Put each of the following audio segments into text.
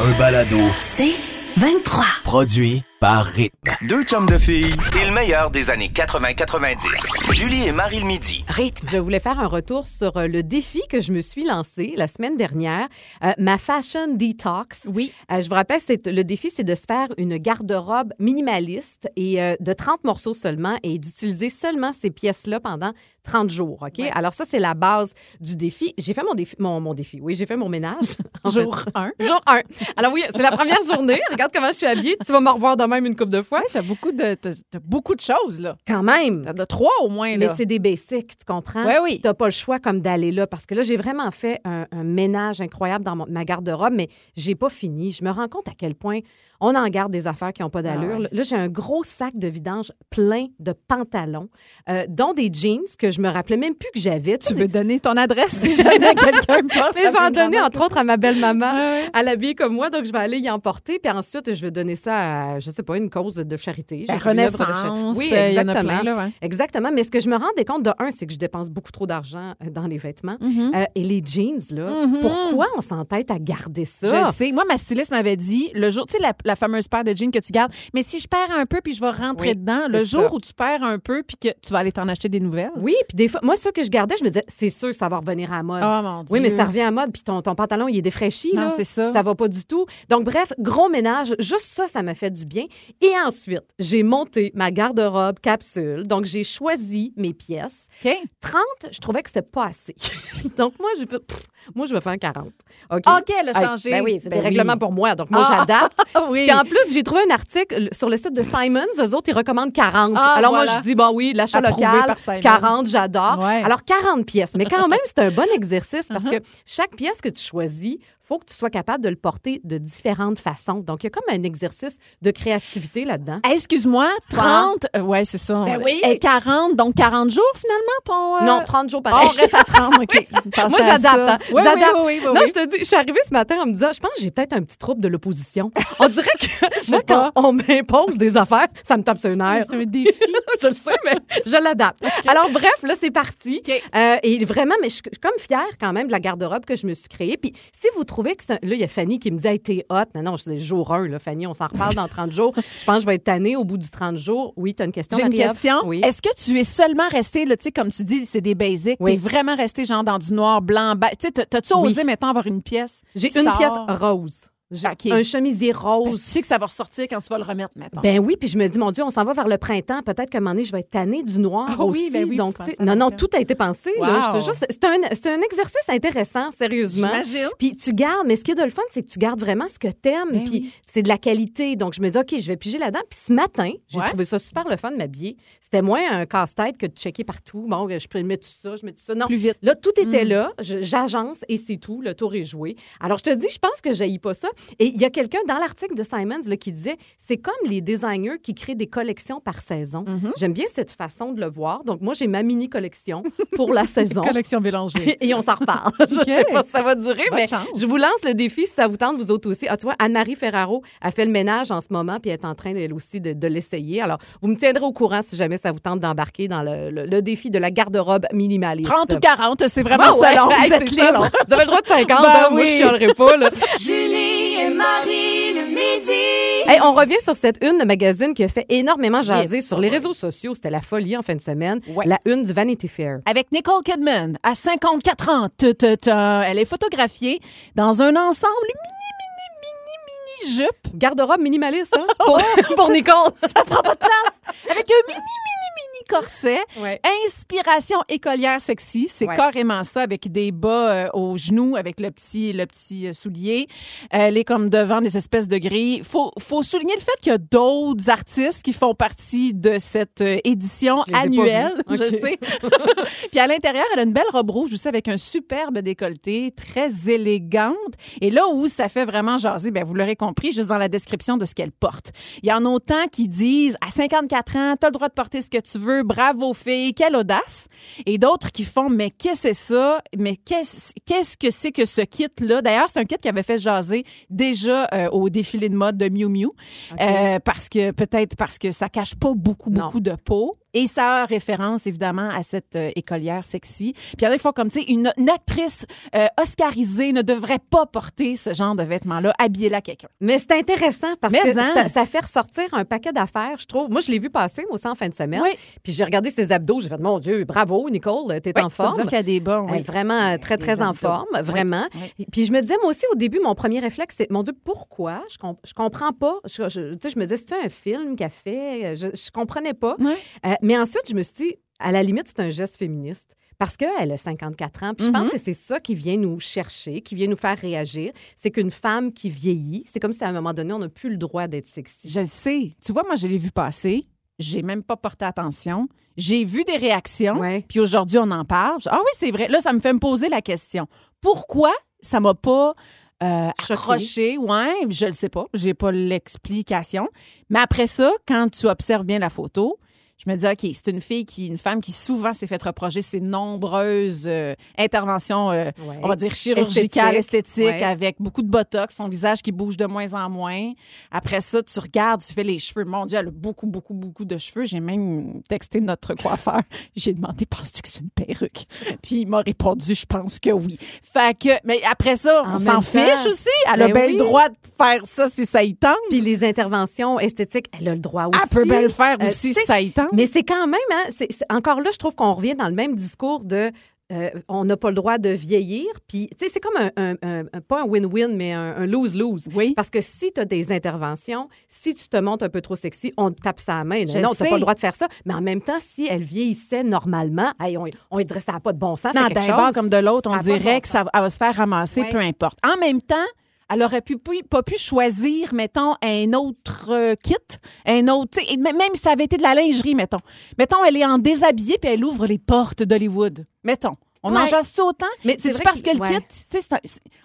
un balado. C'est 23. Produit par Rythme. Deux chums de filles et le meilleur des années 80-90. Julie et Marie le midi. Rythme. Je voulais faire un retour sur euh, le défi que je me suis lancé la semaine dernière, euh, ma fashion detox. Oui. Euh, je vous rappelle, c'est, le défi, c'est de se faire une garde-robe minimaliste et euh, de 30 morceaux seulement et d'utiliser seulement ces pièces-là pendant 30 jours. OK? Ouais. Alors, ça, c'est la base du défi. J'ai fait mon défi. Mon, mon défi. Oui, j'ai fait mon ménage. Jour fait. 1. Jour 1. Alors, oui, c'est la première journée. Regarde comment je suis habillée. Tu vas me revoir de même une couple de fois. T'as beaucoup de, t'as- t'as beaucoup de choses, là. Quand même. T'as de trois au moins, Mais là. c'est des basics, tu comprends? Ouais, oui. Puis T'as pas le choix comme d'aller là parce que là, j'ai vraiment fait un, un ménage incroyable dans mon- ma garde-robe, mais j'ai pas fini. Je me rends compte à quel point on en garde des affaires qui ont pas d'allure. Ah ouais. Là, j'ai un gros sac de vidange plein de pantalons, euh, dont des jeans que je me rappelais même plus que j'avais. Tu veux donner ton adresse si jamais quelqu'un porte Mais j'en grand-mère? entre autres, à ma belle-maman, Ouais, ouais. à l'habiller comme moi. Donc, je vais aller y emporter. Puis ensuite, je vais donner ça à, je sais pas, une cause de charité. La de Renaissance. Oui, euh, a exactement. plein, là, ouais. Exactement. Mais ce que je me rendais compte de un, c'est que je dépense beaucoup trop d'argent euh, dans les vêtements. Mhm. Euh, et les jeans, là, Mhm. pourquoi on s'entête à garder ça? Je sais. Moi, ma styliste m'avait dit, le jour, tu sais, la, la fameuse paire de jeans que tu gardes, mais si je perds un peu puis je vais rentrer Oui, dedans, le jour ça. où tu perds un peu puis que tu vas aller t'en acheter des nouvelles. Oui, puis des fois, moi, ceux que je gardais, je me disais, c'est sûr, ça va revenir à la mode. Oh mon Dieu. Oui, mais ça revient à mode, puis ton, ton pantalon, il est défraîchi. Non, c'est ça. Ça va pas du tout. Donc, bref, gros ménage. Juste ça, ça m'a fait du bien. Et ensuite, j'ai monté ma garde-robe capsule. Donc, j'ai choisi mes pièces. OK. 30, je trouvais que c'était pas assez. Donc, moi, je peux, pff, moi, je vais faire 40. OK? OK, elle a Hey, changé. Ben oui, c'est Ben des règlements pour moi. Donc, moi, Ah. j'adapte. Ah oui. Puis en plus, j'ai trouvé un article sur le site de Simons. Eux autres, ils recommandent 40. Ah, Alors moi, je dis, bon oui, l'achat local, par Simons. 40, j'adore. Ouais. Alors 40 pièces. Mais quand même, c'est un bon exercice parce Uh-huh. que chaque pièce que tu choisis, faut que tu sois capable de le porter de différentes façons. Donc, il y a comme un exercice de créativité là-dedans. Hey, Excuse-moi, 30. euh, ouais, c'est ça. Ben oui. Et 40, donc 40 jours finalement, ton. euh, Non, 30 jours Oh, pareil. on reste à 30. OK. Moi, j'adapte. hein. Oui, J'adapte. Oui, non, je te dis, je suis arrivée ce matin en me disant, je pense que j'ai peut-être un petit trouble de l'opposition. On dirait que moi, quand on m'impose des affaires, ça me tape sur les nerfs. C'est un défi. je le sais, mais je l'adapte. Alors, bref, là, c'est parti. Euh, et vraiment, mais je suis comme fière quand même de la garde-robe que je me suis créée. Puis, si vous trouvez que c'est un... Là, il y a Fanny qui me dit, hey, t'es hot. Non, non, c'est jour 1, là, Fanny. On s'en reparle dans 30 jours. Je pense que je vais être tannée au bout du 30 jours. Oui, t'as une question, J'ai une question. Oui. Est-ce que tu es seulement resté, tu sais, comme tu dis, c'est des basics. Oui. T'es vraiment resté genre dans du noir, blanc. Tu sais, t'as- t'as-tu Oui. osé, mettons, avoir une pièce? J'ai une sort? pièce rose. J'ai. Un chemisier Parce rose. que tu sais que ça va ressortir quand tu vas le remettre, mettons. Ben oui, puis je me dis, mon Dieu, on s'en va vers le printemps. Peut-être qu'à un moment donné, je vais être tannée du noir Ah oui, aussi. ben oui, Donc, non, non, tout a été pensé. Là, je te Wow. jure, c'est un, exercice intéressant, sérieusement. J'imagine. Puis tu gardes, mais ce qui est de le fun, c'est que tu gardes vraiment ce que t'aimes, Ben puis oui. c'est de la qualité. Donc, je me dis, OK, je vais piger là-dedans. Puis ce matin, j'ai Ouais. trouvé ça super le fun de m'habiller. C'était moins un casse-tête que de checker partout. Bon, je peux mettre tout ça, je mets tout ça. Non. Plus vite. Là, tout était Mm. là. Je- J'agence et c'est tout. Le tour est joué. Alors, je te dis, je pense que je pas ça. Et il y a quelqu'un dans l'article de Simons là, qui disait c'est comme les designers qui créent des collections par saison. Mm-hmm. J'aime bien cette façon de le voir. Donc, moi, j'ai ma mini collection pour la saison. Collection Bélanger. Et on s'en reparle. Je OK. sais pas si ça va durer, Bonne mais chance. je vous lance le défi si ça vous tente, vous autres aussi. Ah, tu vois, Anne-Marie Ferraro a fait le ménage en ce moment, puis elle est en train, elle aussi, de, de l'essayer. Alors, vous me tiendrez au courant si jamais ça vous tente d'embarquer dans le, le- le défi de la garde-robe minimaliste. 30 ou 40, c'est vraiment Ah ouais, selon. hey, Vous c'est êtes ça, libre. là. Vous avez le droit de 50, Ben hein, moi, oui. je chialerai pas. Là. Julie et Marie le midi. Hey, on revient sur cette une de magazine qui a fait énormément jaser sur les réseaux sociaux. C'était la folie en fin de semaine. Ouais. La une du Vanity Fair. Avec Nicole Kidman, à 54 ans, ta, ta, ta. elle est photographiée dans un ensemble mini, mini, mini, mini jupe Garde-robe minimaliste, hein? Pour, pour Nicole. Ça prend pas de place. avec un mini, mini, mini corset. Ouais. Inspiration écolière sexy, c'est Ouais. carrément ça avec des bas euh, aux genoux avec le petit le petit euh, soulier. Elle est comme devant des espèces de grilles. Faut faut souligner le fait qu'il y a d'autres artistes qui font partie de cette euh, édition Je annuelle, je sais. Puis à l'intérieur, elle a une belle robe rouge aussi avec un superbe décolleté, très élégante. Et là où ça fait vraiment jaser, ben vous l'aurez compris juste dans la description de ce qu'elle porte. Il y en a autant qui disent à 54 ans, tu as le droit de porter ce que tu veux, bravo fille, quelle audace. Et d'autres qui font mais qu'est-ce que c'est ça? Mais qu'est-ce que c'est que ce kit là D'ailleurs, c'est un kit qui avait fait jaser déjà euh, au défilé de mode de Miu Miu. Euh, parce que peut-être parce que ça cache pas beaucoup Non. beaucoup de peau. Et ça a référence, évidemment, à cette euh, écolière sexy. Puis il y en a qui font comme, tu sais, une, une actrice euh, oscarisée ne devrait pas porter ce genre de vêtements-là, habiller là quelqu'un. Mais c'est intéressant parce Mais que hein? ça, ça fait ressortir un paquet d'affaires, je trouve. Moi, je l'ai vu passer moi aussi en fin de semaine. Oui. Puis j'ai regardé ses abdos. J'ai fait, mon Dieu, bravo, Nicole, t'es en Faut forme. dire qu'il y a des bons, Elle est oui. vraiment très, Les très en abdos. forme, Oui, vraiment. oui. Puis je me disais, moi aussi, au début, mon premier réflexe, c'est, mon Dieu, pourquoi? Je, com- je comprends pas. Je, je- tu sais, je me disais, c'est un film qu'elle fait? Je, je comprenais pas. Euh, mais ensuite, je me suis dit, à la limite, c'est un geste féministe. Parce qu'elle a 54 ans. Puis je pense Mhm. que c'est ça qui vient nous chercher, qui vient nous faire réagir. C'est qu'une femme qui vieillit, c'est comme si à un moment donné, on n'a plus le droit d'être sexy. Je le sais. Tu vois, moi, je l'ai vu passer. J'ai même pas porté attention. J'ai vu des réactions. Ouais. Puis aujourd'hui, on en parle. Je- Ah oui, c'est vrai. Là, ça me fait me poser la question. Pourquoi ça m'a pas euh, accroché? Ouais, je le sais pas. J'ai pas l'explication. Mais après ça, quand tu observes bien la photo, je me dis, OK, c'est une fille qui, une femme qui souvent s'est fait reprocher ses nombreuses euh, interventions, euh, Ouais. on va dire chirurgicales, Esthétique. esthétiques, Ouais. avec beaucoup de botox, son visage qui bouge de moins en moins. Après ça, tu regardes, tu fais les cheveux. Mon Dieu, elle a beaucoup, beaucoup, beaucoup de cheveux. J'ai même texté notre coiffeur. J'ai demandé, penses-tu que c'est une perruque? Puis il m'a répondu, je pense que oui. Fait que, mais après ça, En on s'en fiche aussi. Elle a ben bien oui. le droit de faire ça si ça y tente. Puis les interventions esthétiques, elle a le droit aussi. Elle peut bien le faire Euh, aussi si ça y tente. Mais c'est quand même, hein, encore là, je trouve qu'on revient dans le même discours de euh, on n'a pas le droit de vieillir. Puis, tu sais, c'est comme un, un- un- un- pas un win-win, mais un lose-lose. Oui. Parce que si tu as des interventions, si tu te montres un peu trop sexy, on te tape sa main. Je non, tu pas le droit de faire ça. Mais en même temps, si elle vieillissait normalement, hey, on, ça n'a pas de bon sens. Non, d'un bord comme de l'autre, on dirait bon que ça va se faire ramasser, peu importe. En même temps, elle aurait pu, pas pu choisir, mettons, un autre euh, kit, un autre, et même si ça avait été de la lingerie, mettons. Mettons, elle est en déshabillé puis elle ouvre les portes d'Hollywood. Mettons. On en jase autant? Mais c'est parce que le kit, un-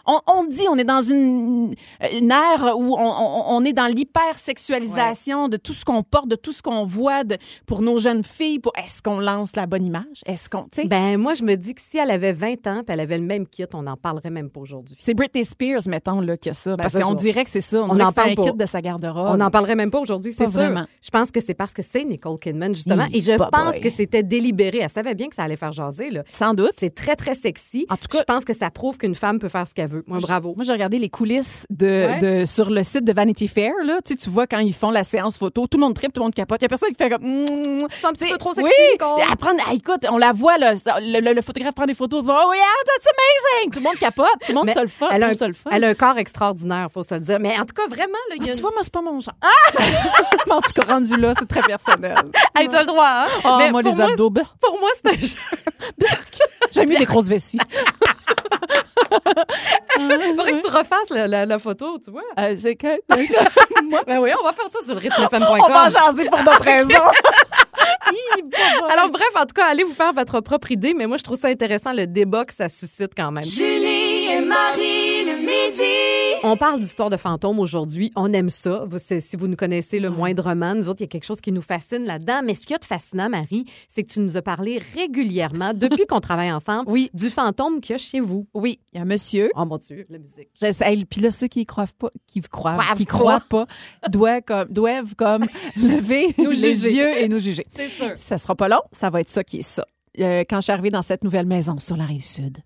on, on dit, on est dans une, une ère où on, on- on est dans l'hypersexualisation de tout ce qu'on porte, de tout ce qu'on voit de, pour nos jeunes filles. Pour, est-ce qu'on lance la bonne image? Est-ce qu'on, Ben, moi, je me dis que si elle avait 20 ans puis elle avait le même kit, on n'en parlerait même pas aujourd'hui. C'est Britney Spears, mettons, là, qui a ça. parce c'est qu'on dirait que c'est ça. On, On dirait en que un kit de sa garde-robe. On n'en parlerait même pas aujourd'hui, c'est sûr. vraiment. Je pense que c'est parce que c'est Nicole Kidman, justement. Et je pense boy. que c'était délibéré. Elle savait bien que ça allait faire jaser. Là. Sans doute. C'est très, très sexy. En tout cas- je pense que ça prouve qu'une femme peut faire ce qu'elle veut. Moi, bravo. Moi, j'ai regardé les coulisses de, Ouais. de- sur le site de Vanity Fair. Là. Tu, sais, tu vois quand ils font la séance photo, tout le monde tripe, tout le monde capote. Il y a personne qui fait comme. Mm, C'est un petit tu sais, peu trop sexy, Oui. Elle prend- ah, écoute, on la voit, là, le, le- le photographe prend des photos. Oh, yeah, that's amazing! Tout le monde capote, tout le monde se le fait. elle, elle a un corps extraordinaire, faut se le dire. Mais en tout cas, vraiment, là, il y Ah, tu vois, moi, c'est pas mon genre. en tout cas, rendu là, c'est très personnel. Hey, t'as le droit, hein? Oh, Mais moi, les abdos, bah, Pour moi, c'est un jeu. j'ai mis des grosses vessies. Il faudrait que tu refasses la, la- la photo, tu vois. Euh, c'est que. Ben oui, on va faire ça sur le rythmefm.com. On va en jaser pour d'autres raisons. Alors bref, en tout cas, allez vous faire votre propre idée, mais moi je trouve ça intéressant le débat que ça suscite quand même. Julie et Marie le midi. On parle d'histoire de fantômes aujourd'hui. On aime ça. Vous- Si vous nous connaissez le moindrement, nous autres, il y a quelque chose qui nous fascine là-dedans. Mais ce qu'il y a de fascinant, Marie, c'est que tu nous as parlé régulièrement, depuis qu'on travaille ensemble, Oui. du fantôme qu'il y a chez vous. Oui, il y a un monsieur. Oh mon Dieu, la musique. J'essaie- Puis là, ceux qui y croient pas, qui croient, Croivent qui croient pas, doivent comme, doivent comme lever Nous les juger. yeux et nous juger. C'est sûr. Ça sera pas long, ça va être ça qui est ça. Euh, quand je suis arrivée dans cette nouvelle maison sur la rive sud,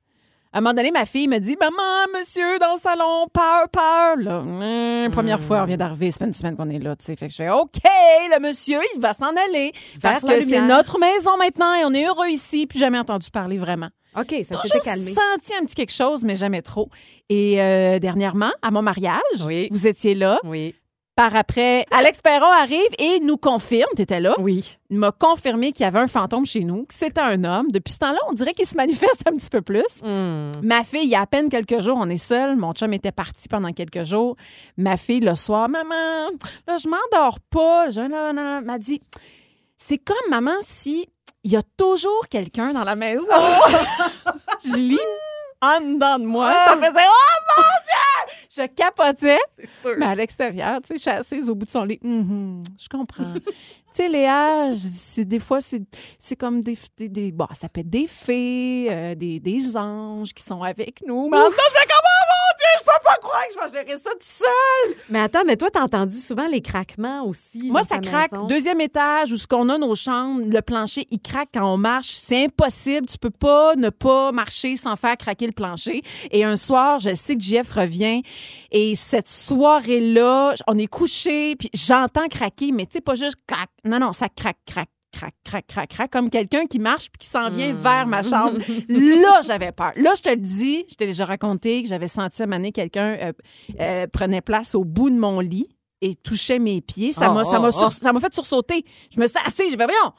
à un moment donné, ma fille me dit Maman, monsieur, dans le salon, peur, peur. Là, Hum, première fois, on vient d'arriver, ça fait une semaine qu'on est là. tu sais. Fait que je fais OK, le monsieur, il va s'en aller. Parce que c'est notre maison maintenant et on est heureux ici. Puis jamais entendu parler vraiment. OK, ça s'était calmé. senti un petit quelque chose, mais jamais trop. Et euh, dernièrement, à mon mariage, Oui. vous étiez là. Oui. Par après, Alex Perron arrive et nous confirme, tu étais là, Oui. il m'a confirmé qu'il y avait un fantôme chez nous, que c'était un homme. Depuis ce temps-là, on dirait qu'il se manifeste un petit peu plus. Hmm. Ma fille, il y a à peine quelques jours, on est seul. Mon chum était parti pendant quelques jours. Ma fille, le soir, maman, là, je m'endors pas. Je, là, là, m'a dit, c'est comme maman si il y a toujours quelqu'un dans la maison. Julie, en dedans de moi, ça faisait oh mon dieu, je capotais. C'est sûr. Mais à l'extérieur, tu sais, je suis assise au bout de son lit. Mhm, je comprends. sais, Léa, des fois, c'est comme des, des, des- Bon, ça peut être des fées, euh, des, des anges qui sont avec nous. Mais en je fais je peux pas croire que je vais gérer ça tout seul. Mais attends, mais toi, t'as entendu souvent les craquements aussi. Moi, ça craque. maison? Deuxième étage, où ce qu'on a nos chambres, le plancher, il craque quand on marche. C'est impossible. Tu peux pas ne pas marcher sans faire craquer le plancher. Et un soir, je sais que JF revient. Et cette soirée-là, on est couché, puis j'entends craquer, mais tu sais, pas juste craque. Non, non, ça craque, craque. Crac, crac, crac, crac, comme quelqu'un qui marche puis qui s'en vient vers ma chambre. Là, j'avais peur. Là, je te le dis, je t'ai déjà raconté que j'avais senti à un moment donné, quelqu'un euh, euh, prenait place au bout de mon lit et touchait mes pieds. Ça Oh, m'a oh, oh. sur- m'a fait sursauter. Je me suis assise, j'ai fait, voyons,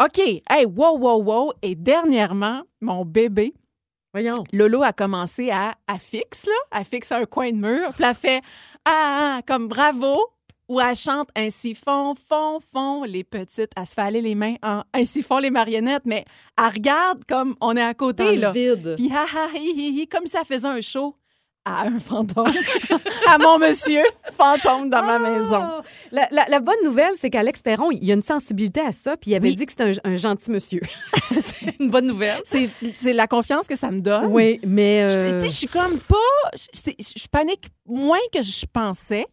OK, hey, wow, wow, wow. Et dernièrement, mon bébé, Voyons. Lolo a commencé à, à fixe, là, à fixer un coin de mur. Puis elle a fait ah, ah, comme bravo. Ou elle chante ainsi font, font, font les petites, à se fait aller les mains en ainsi font les marionnettes. Mais elle regarde comme on est à côté, Dans le là. vide. Puis ha, ha, hi, hi, hi, comme si ça faisait un show à un fantôme, à mon monsieur fantôme dans ma maison. Oh! La, la- la bonne nouvelle, c'est qu'Alex Perron, il a une sensibilité à ça, puis il avait Oui. dit que c'était un, un gentil monsieur. c'est une bonne nouvelle. C'est la confiance que ça me donne. Oui, mais Je, euh, tu sais, je suis comme pas. Je, je panique moins que je pensais.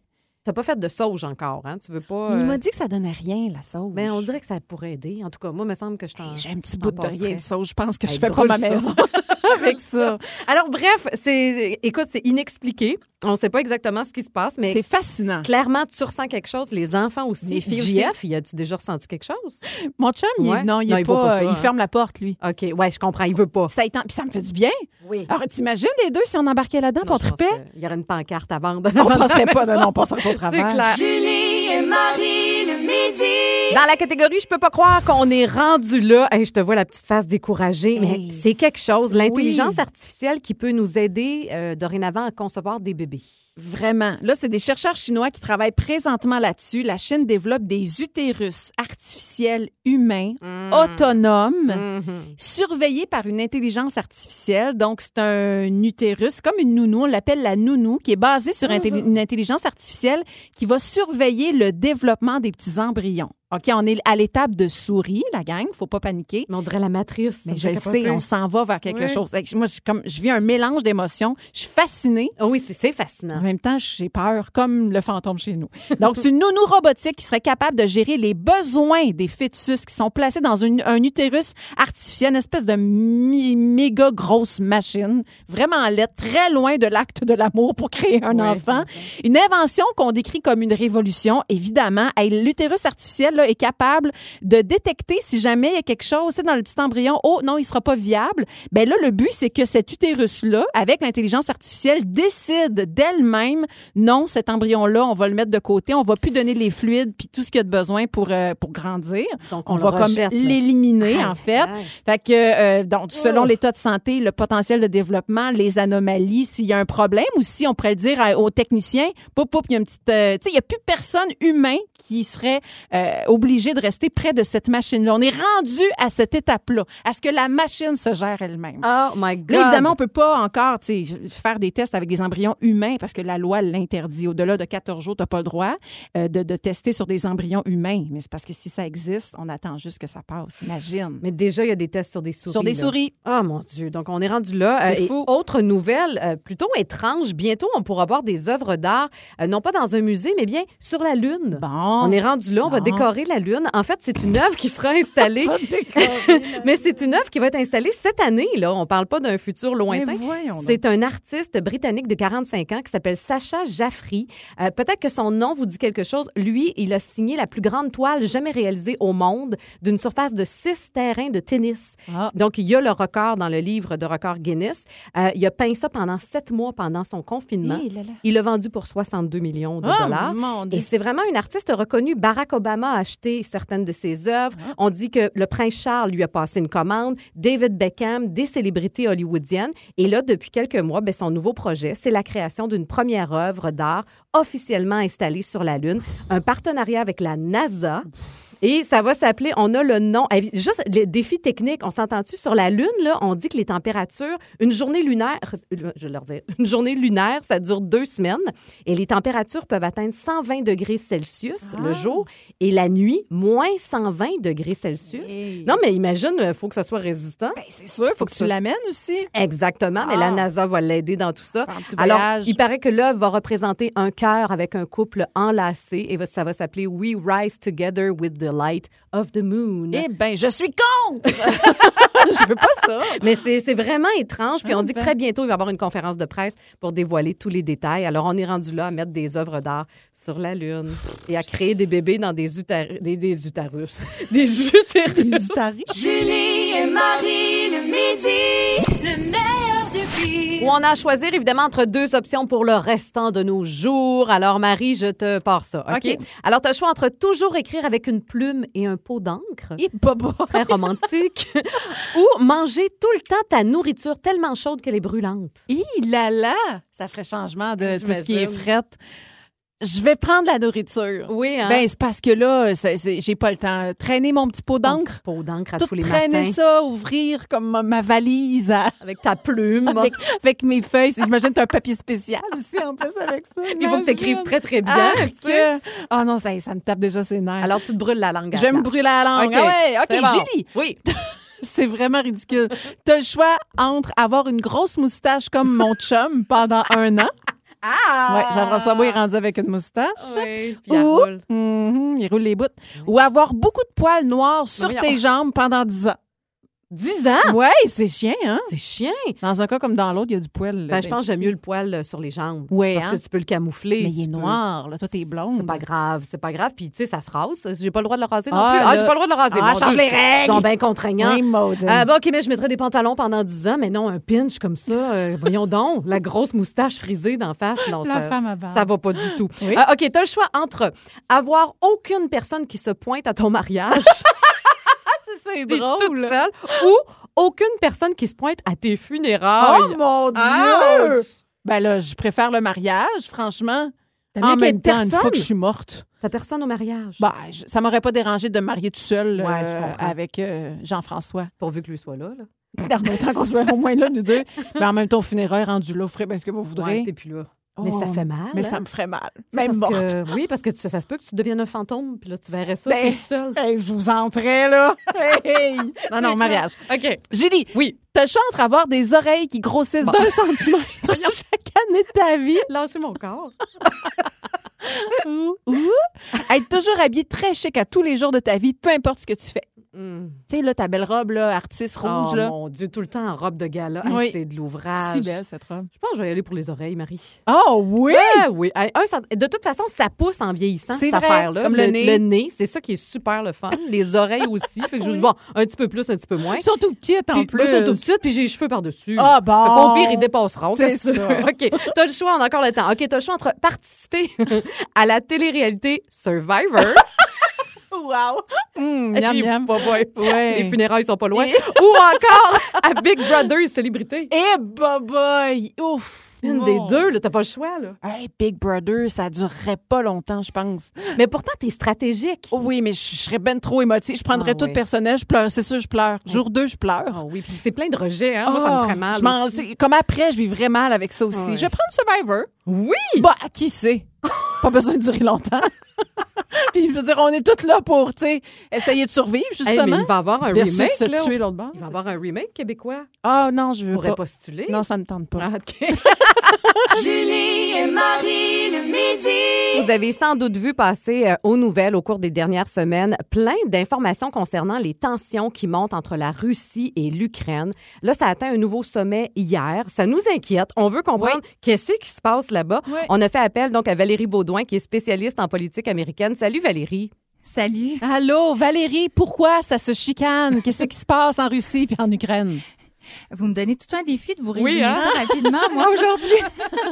T'as pas fait de sauge encore, hein? Tu veux pas. Mais il euh, m'a dit que ça donnait rien, la sauge. ben, on dirait que ça pourrait aider. En tout cas, moi, il me semble que je t'en. J'ai un petit bout de rien de sauge. Je pense que Hey, je fais pas ma maison avec ça. Alors, bref, c'est. Écoute, c'est inexpliqué. On sait pas exactement ce qui se passe, mais C'est fascinant. clairement, tu ressens quelque chose. Les enfants aussi. Les filles aussi. JF, y a-tu déjà ressenti quelque chose? Mon chum, il, Ouais. non, il, Non, est il pas, pas ça, il hein. ferme la porte, lui. OK, ouais, je comprends. Il veut pas. Ça, étend- puis ça me fait du bien. Oui. Alors, t'imagines les deux si on embarquait là-dedans, on trippait? Il y aurait une pancarte à vendre. On passerait pas, non, non, on passerait pas travers. clair. Julie et Marie le midi. Dans la catégorie, je peux pas croire qu'on est rendu là. Hey, je te vois la petite face découragée, mais Hey. c'est quelque chose. L'intelligence Oui. artificielle qui peut nous aider euh, dorénavant à concevoir des bébés. Vraiment. Là, c'est des chercheurs chinois qui travaillent présentement là-dessus. La Chine développe des utérus artificiels humains, autonomes, surveillés par une intelligence artificielle. Donc, c'est un utérus, comme une nounou, on l'appelle la nounou, qui est basée sur intelli- une intelligence artificielle qui va surveiller le développement des petits embryons. OK, on est à l'étape de souris, la gang, faut pas paniquer. Mais on dirait la matrice. Mais je le sais, on s'en va vers quelque Oui. chose. Moi, je, comme, je vis un mélange d'émotions. Je suis fascinée. Ah oui, c'est- c'est En fascinant. même temps, j'ai peur, comme le fantôme chez nous. Donc, c'est une nounou robotique qui serait capable de gérer les besoins des fœtus qui sont placés dans une- un utérus artificiel, une espèce de mi- méga grosse machine, vraiment laide, très loin de l'acte de l'amour pour créer un enfant. Une invention qu'on décrit comme une révolution, évidemment. L'utérus artificiel là, est capable de détecter si jamais il y a quelque chose dans le petit embryon. Oh non, il sera pas viable. Ben là, le but, c'est que cet utérus-là, avec l'intelligence artificielle, décide d'elle-même, non, cet embryon-là, on va le mettre de côté, on va plus donner les fluides puis tout ce qu'il y a de besoin pour, euh, pour grandir. Donc, On, on va comme l'éliminer, en fait. aïe. Fait que, euh, donc, selon l'état de santé, le potentiel de développement, les anomalies, s'il y a un problème ou si on pourrait le dire aux techniciens, poup, poup, il y a une petite, euh, tu sais, il y a plus personne humain qui serait euh, obligé de rester près de cette machine-là. On est rendu à cette étape-là, à ce que la machine se gère elle-même. Oh my God. Là, évidemment, on peut pas encore faire des tests avec des embryons humains parce que la loi l'interdit. Au-delà de 14 jours, tu n'as pas le droit euh, de, de tester sur des embryons humains. Mais c'est parce que si ça existe, on attend juste que ça passe. Imagine. Mais déjà, il y a des tests sur des souris. sur des là. souris. Ah mon Dieu, donc on est rendu là. Euh, et fou. autre nouvelle, euh, plutôt étrange, bientôt on pourra voir des œuvres d'art, non pas dans un musée, mais bien sur la Lune. Bon. On est rendu là, on va décorer la Lune. En fait, c'est une œuvre qui sera installée. mais c'est une œuvre qui va être installée cette année. Là, on parle pas d'un futur lointain. C'est un artiste britannique de 45 ans qui s'appelle Sacha Jaffry. Euh, Peut-être que son nom vous dit quelque chose. Lui, il a signé la plus grande toile jamais réalisée au monde d'une surface de six terrains de tennis. Ah. Donc, il y a le record dans le livre de record Guinness. Euh, il a peint ça pendant sept mois pendant son confinement. Là là. Il l'a vendu pour 62 millions de Oh, dollars. mon Dieu. Et c'est vraiment une artiste reconnue. Barack Obama a acheté certaines de ses œuvres. Ah. On dit que le prince Charles lui a passé une commande, David Beckham, des célébrités hollywoodiennes. Et là, depuis quelques mois, ben, son nouveau projet, c'est la création d'une première œuvre d'art officiellement installée sur la Lune. Un partenariat avec la NASA. Et ça va s'appeler, on a le nom, eh, juste les défis techniques, on s'entend-tu sur la Lune, là, on dit que les températures, une journée lunaire, je vais leur dire, une journée lunaire, ça dure deux semaines, et les températures peuvent atteindre 120 degrés Celsius le jour, et la nuit, moins 120 degrés Celsius. Hey. Non, mais imagine, il faut que ça soit résistant. Ben, c'est sûr, faut que tu ça- l'amènes aussi. Exactement, mais la Ah. NASA va l'aider dans tout ça. Faire un petit Alors, il paraît que l'œuvre va représenter un cœur avec un couple enlacé et ça va s'appeler We Rise Together with the Light of the Moon. Eh ben, je suis contre! je veux pas ça. Mais c'est vraiment étrange. Puis on dit que très bientôt, il va y avoir une conférence de presse pour dévoiler tous les détails. Alors, on est rendu là à mettre des œuvres d'art sur la Lune et à créer des bébés dans des, utar- des, des utérus. Des utérus. Julie et Marie le midi. Le meilleur. Où on a à choisir évidemment entre deux options pour le restant de nos jours. Alors, Marie, je te pars ça. OK? Alors, tu as le choix entre toujours écrire avec une plume et un pot d'encre. Et baba. Très romantique. ou manger tout le temps ta nourriture tellement chaude qu'elle est brûlante. Hi là là! Ça ferait changement de tout ce qui est frette. Je vais prendre la nourriture. Oui, hein? Ben, c'est parce que là, j'ai pas le temps. Traîner mon petit pot d'encre, Pot d'encre à tout tous les traîner matins. ça, ouvrir comme ma, ma valise à- Avec ta plume. avec, avec mes feuilles. J'imagine que t'as un papier spécial aussi en plus avec ça. Il faut que tu écrives imagine. très, très bien. Ah, Ah non, ça, ça me tape déjà ses nerfs. Alors, tu te brûles la langue. à je me brûler la langue. OK. Ah ouais, C'est OK, bon. Julie, Oui. c'est vraiment ridicule. T'as le choix entre avoir une grosse moustache comme mon chum pendant un an. Ah! Ouais, Jean-François Bois est rendu avec une moustache. Oui, puis Ou, roule. Mhm, il roule les bouts. Ou avoir beaucoup de poils noirs sur tes jambes pendant 10 ans. 10 ans? Ouais, c'est chien, hein? C'est chien. Dans un cas comme dans l'autre, il y a du poil. Ben, je pense que j'aime mieux le poil euh, sur les jambes. Ouais, Parce hein? que tu peux le camoufler. Mais il est peux- noir, là. Toi, t'es blonde. C'est pas grave, c'est pas grave. Puis, tu sais, ça se rase. J'ai pas le droit de le raser non Ah, plus. Ah, j'ai pas le droit de le raser. Ah, change les règles. Sont bien contraignants. Oui, bon, OK, mais je mettrais des pantalons pendant 10 ans, mais non, un pinch comme ça. euh, voyons donc, la grosse moustache frisée d'en face. Non, La ça, femme à ça va pas du tout. Oui. OK, t'as le choix entre avoir aucune personne qui se pointe à ton mariage, c'est t'es toute seule, ou aucune personne qui se pointe à tes funérailles. Oh mon Dieu! Ben là, je préfère le mariage, franchement. T'as En même temps, une fois que je suis morte, T'as personne au mariage? ben, je- ça m'aurait pas dérangé de me marier tout seul Ouais, euh, je comprends. avec euh, Jean-François. Pourvu que lui soit là. là. En même temps qu'on soit au moins là, nous deux. Mais en même temps, au funérailles rendu là, vous ferez bien ce que vous voudrez. Ouais, t'es plus là. Mais Oh, ça fait mal. Mais hein? ça me ferait mal. Même parce morte. que- oui, parce que tu- ça se peut que tu deviennes un fantôme, puis là, tu verrais ça, Ben. Hey, je vous entrais, là. Hey! Non, non, mariage. OK. Julie, Oui. t'as le choix entre avoir des oreilles qui grossissent Bon. d'un centimètre chaque année de ta vie Lâchez mon corps. ou, ou être toujours habillé très chic à tous les jours de ta vie, peu importe ce que tu fais. Mm. Tu sais, là, ta belle robe, là, artiste rouge, oh, là. mon Dieu, tout le temps en robe de gala. Hey, Oui. c'est de l'ouvrage. Si belle, cette robe. Je pense que je vais y aller pour les oreilles, Marie. Oh, oui! Ah oui. Hey, un cent- de toute façon, ça pousse en vieillissant, cette affaire-là. comme le nez. Le nez, c'est ça qui est super le fun. Les oreilles aussi. Fait que je dis, bon, un petit peu plus, un petit peu moins. Ils sont tout petites, en Puis, plus. ils sont tout petites, puis j'ai les cheveux par-dessus. Ah, bon. Fait qu'au pire, ils dépasseront. C'est ça. veux? OK. T'as le choix, on a encore le temps. OK, t'as le choix entre participer à la télé-réalité Survivor. Wow! Miam, miam. boy. Ouais. Les funérailles sont pas loin. Ou encore à Big Brother Célébrité. Eh, boy! Ouf! Une des deux, là, t'as pas le choix, là. Hey, Big Brother, ça durerait pas longtemps, je pense. Mais pourtant, t'es stratégique. Oh oui, mais je, je serais ben trop émotive. Je prendrais Ah, tout oui. personnel, je pleure. C'est sûr, je pleure. Jour 2, je pleure. Oh oui, puis c'est plein de rejets, hein. Moi, ça me Oh, ferait mal. je comme après, je vivrais mal avec ça aussi. Je vais prendre Survivor. Oui! Bah, qui sait? pas besoin de durer longtemps. Puis, je veux dire, on est toutes là pour, tu sais, essayer de survivre, Hey, justement. mais il va avoir un versus remake, se là. tuer l'autre bord. Il va avoir un remake québécois. Ah non, je veux pourrait pas. postuler. Non, ça me tente pas. Ah, OK. Julie et Marie le midi. Vous avez sans doute vu passer euh, aux nouvelles au cours des dernières semaines plein d'informations concernant les tensions qui montent entre la Russie et l'Ukraine. Là, ça a atteint un nouveau sommet hier. Ça nous inquiète. On veut comprendre qu'est-ce qui se passe là-bas. Oui. On a fait appel donc à Valérie Baudouin, qui est spécialiste en politique américaine. Salut Valérie. Salut. Allô, Valérie, pourquoi ça se chicane? Qu'est-ce qui se passe en Russie puis en Ukraine? Vous me donnez tout un défi de vous Oui, résumer hein? ça rapidement, moi, aujourd'hui.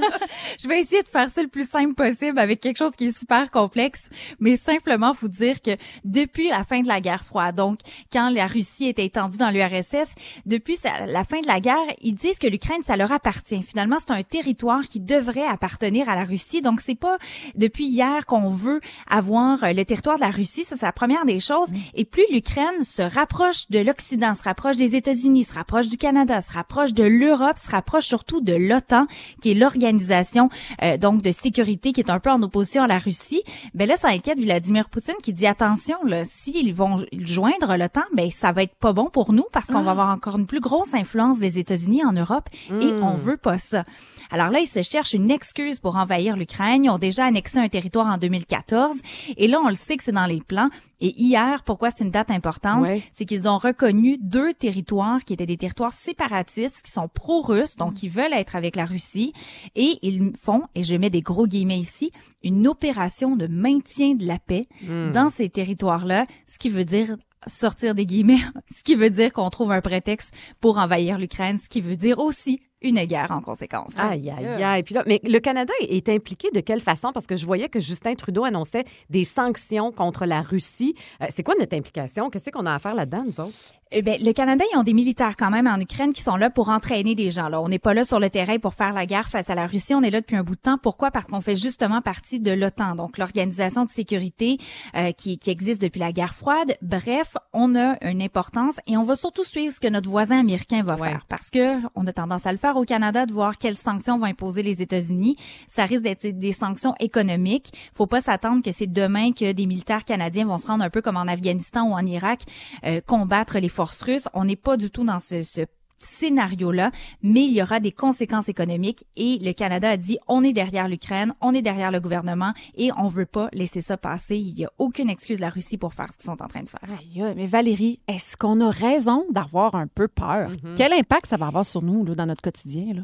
je vais essayer de faire ça le plus simple possible avec quelque chose qui est super complexe, mais simplement vous dire que depuis la fin de la guerre froide, donc quand la Russie était étendue dans l'URSS, depuis la fin de la guerre, ils disent que l'Ukraine, ça leur appartient. Finalement, c'est un territoire qui devrait appartenir à la Russie. Donc, c'est pas depuis hier qu'on veut avoir euh, le territoire de la Russie. Ça, c'est la première des choses. Et plus l'Ukraine se rapproche de l'Occident, se rapproche des États-Unis, se rapproche du Canada, se rapproche de l'Europe, se rapproche surtout de l'OTAN, qui est l'organisation euh, donc de sécurité qui est un peu en opposition à la Russie. Ben là, ça inquiète Vladimir Poutine qui dit attention, là, s'ils vont joindre l'OTAN, ben ça va être pas bon pour nous parce qu'on va avoir encore une plus grosse influence des États-Unis en Europe et on veut pas ça. Alors là, ils se cherchent une excuse pour envahir l'Ukraine. Ils ont déjà annexé un territoire en 2014 et là, on le sait que c'est dans les plans. Et hier, pourquoi c'est une date importante, Ouais. c'est qu'ils ont reconnu deux territoires qui étaient des territoires séparatistes, qui sont pro-russes, donc qui veulent être avec la Russie, et ils font, et je mets des gros guillemets ici, une opération de maintien de la paix dans ces territoires-là, ce qui veut dire sortir des guillemets, ce qui veut dire qu'on trouve un prétexte pour envahir l'Ukraine, ce qui veut dire aussi une guerre en conséquence. Aïe, aïe, aïe. Puis là, mais le Canada est impliqué de quelle façon? Parce que je voyais que Justin Trudeau annonçait des sanctions contre la Russie. Euh, c'est quoi notre implication? Qu'est-ce qu'on a à faire là-dedans, nous autres? Eh le Canada, ils ont des militaires quand même en Ukraine qui sont là pour entraîner des gens. Là, on n'est pas là sur le terrain pour faire la guerre face à la Russie. On est là depuis un bout de temps. Pourquoi? Parce qu'on fait justement partie de l'OTAN, donc l'organisation de sécurité euh, qui, qui existe depuis la guerre froide. Bref, on a une importance et on va surtout suivre ce que notre voisin américain va Ouais. faire, parce que on a tendance à le faire au Canada de voir quelles sanctions vont imposer les États-Unis. Ça risque d'être des sanctions économiques. Faut pas s'attendre que c'est demain que des militaires canadiens vont se rendre un peu comme en Afghanistan ou en Irak euh, combattre les forces russes. On n'est pas du tout dans ce, ce scénario-là, mais il y aura des conséquences économiques et le Canada a dit on est derrière l'Ukraine, on est derrière le gouvernement et on veut pas laisser ça passer. Il y a aucune excuse de la Russie pour faire ce qu'ils sont en train de faire. Aïe, mais Valérie, est-ce qu'on a raison d'avoir un peu peur? Quel impact ça va avoir sur nous là, dans notre quotidien? Là?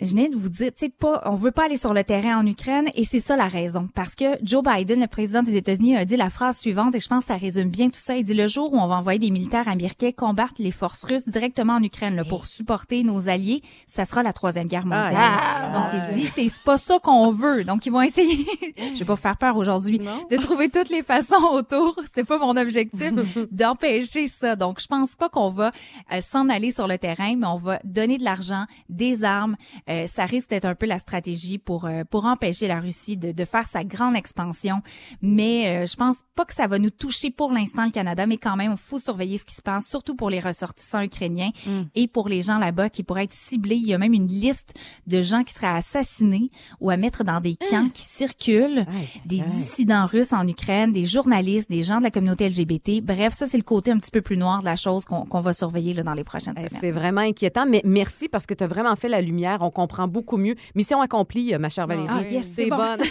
Je viens de vous dire, tu sais pas, on veut pas aller sur le terrain en Ukraine et c'est ça la raison. Parce que Joe Biden, le président des États-Unis, a dit la phrase suivante et je pense que ça résume bien tout ça. Il dit le jour où on va envoyer des militaires américains combattre les forces russes directement en Ukraine là, pour supporter nos alliés, ça sera la troisième guerre mondiale. Ah, Donc il dit c'est c'est pas ça qu'on veut. Donc ils vont essayer. je vais pas vous faire peur aujourd'hui de trouver toutes les façons autour. C'est pas mon objectif d'empêcher ça. Donc je pense pas qu'on va euh, s'en aller sur le terrain, mais on va donner de l'argent, des armes. Euh, ça risque d'être un peu la stratégie pour euh, pour empêcher la Russie de, de faire sa grande expansion. Mais euh, je pense pas que ça va nous toucher pour l'instant le Canada, mais quand même, il faut surveiller ce qui se passe, surtout pour les ressortissants ukrainiens et pour les gens là-bas qui pourraient être ciblés. Il y a même une liste de gens qui seraient assassinés ou à mettre dans des camps qui circulent, des dissidents russes en Ukraine, des journalistes, des gens de la communauté LGBT. Bref, ça c'est le côté un petit peu plus noir de la chose qu'on qu'on va surveiller là, dans les prochaines Eh, semaines. C'est vraiment inquiétant, mais merci parce que tu as vraiment fait la lumière. On comprend beaucoup mieux. Mission accomplie, euh, ma chère Valérie. Ah, yes, c'est bon. bonne.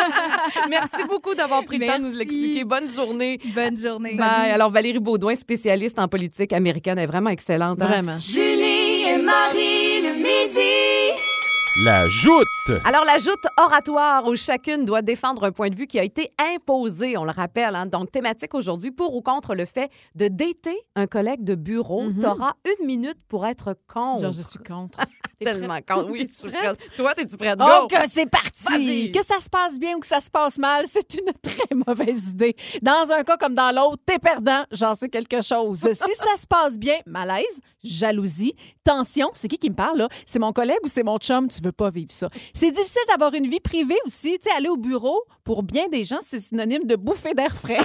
merci beaucoup d'avoir pris le temps de nous l'expliquer. Bonne journée. Bonne journée. Bye. Alors, Valérie Baudouin, spécialiste en politique américaine, est vraiment excellente. hein? Vraiment. Julie et Marie le midi. La joute. Alors, la joute oratoire où chacune doit défendre un point de vue qui a été imposé, on le rappelle. hein. Donc, thématique aujourd'hui, pour ou contre le fait de dater un collègue de bureau. T'auras une minute pour être contre. Genre, je suis contre. tellement contre. Oui, tu es prête? Toi, es-tu prête? Oh, Go! que c'est parti! Que ça se passe bien ou que ça se passe mal, c'est une très mauvaise idée. Dans un cas comme dans l'autre, t'es perdant, j'en sais quelque chose. si ça se passe bien, malaise, jalousie, tension, c'est qui qui me parle là? C'est mon collègue ou c'est mon chum? Tu veux pas vivre ça. C'est difficile d'avoir une vie privée aussi. Tu sais, aller au bureau, pour bien des gens, c'est synonyme de bouffer d'air frais.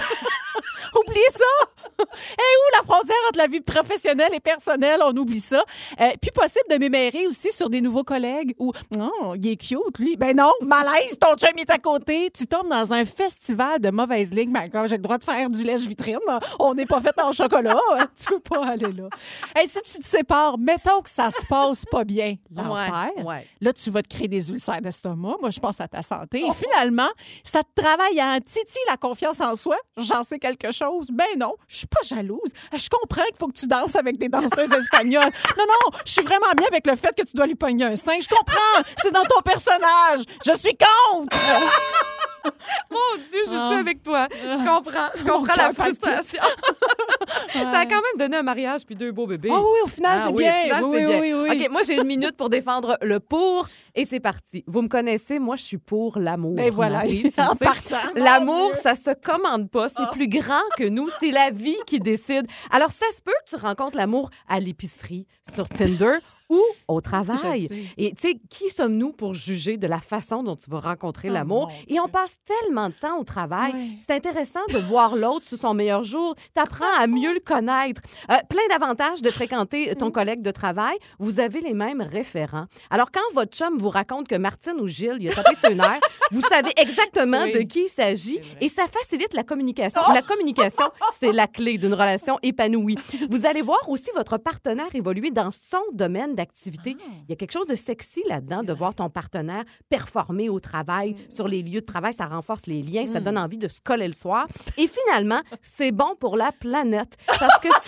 Oubliez ça! Et où la frontière entre la vie professionnelle et personnelle? On oublie ça. Euh, puis possible de m'émérer aussi sur des nouveaux collègues ou oh, il est cute, lui. Ben non, malaise, ton chum est à côté. Tu tombes dans un festival de mauvaise ligne. Ben, quand j'ai le droit de faire du lèche-vitrine, on n'est pas fait en chocolat. hein. Tu peux pas aller là. Hey, si tu te sépares, mettons que ça se passe pas bien. L'enfer. Ouais, ouais. Là, tu vas te créer des ulcères d'estomac. Moi, je pense à ta santé. Et finalement, ça te travaille en titi la confiance en soi. J'en sais quelque chose. Ben non, je suis pas jalouse. Je comprends qu'il faut que tu danses avec des danseuses espagnoles. Non, non, je suis vraiment bien avec le fait que tu dois lui pogner un sein. Je comprends. C'est dans ton personnage. Je suis contre. Mon Dieu, je aussi avec toi. Je comprends. Je comprends la frustration. Ça a quand même donné un mariage puis deux beaux bébés. Ah oui, au final, Ah c'est oui, bien. oui, oui. OK, moi, j'ai une minute pour défendre le pour et c'est parti. Vous me connaissez, moi, je suis pour l'amour. Ben voilà, en partant. L'amour, ça se commande pas. C'est plus grand que nous. C'est la vie qui décide. Alors, ça se peut que tu rencontres l'amour à l'épicerie, sur Tinder ou au travail. Et tu sais, qui sommes-nous pour juger de la façon dont tu vas rencontrer Oh, l'amour? Et on passe tellement de temps au travail. C'est intéressant de voir l'autre sous son meilleur jour. Tu apprends à mieux le connaître. Euh, plein d'avantages de fréquenter Mm. ton collègue de travail. Vous avez les mêmes référents. Alors, quand votre chum vous raconte que Martine ou Gilles, il a tapé sur une nerf, vous savez exactement de qui il s'agit et ça facilite la communication. Oh! La communication, c'est la clé d'une relation épanouie. Vous allez voir aussi votre partenaire évoluer dans son domaine d'activité. Ah. Il y a quelque chose de sexy là-dedans de voir ton partenaire performer au travail, Mm. sur les lieux de travail. Ça renforce les liens, ça donne envie de se coller le soir. Et finalement, c'est bon pour la planète parce que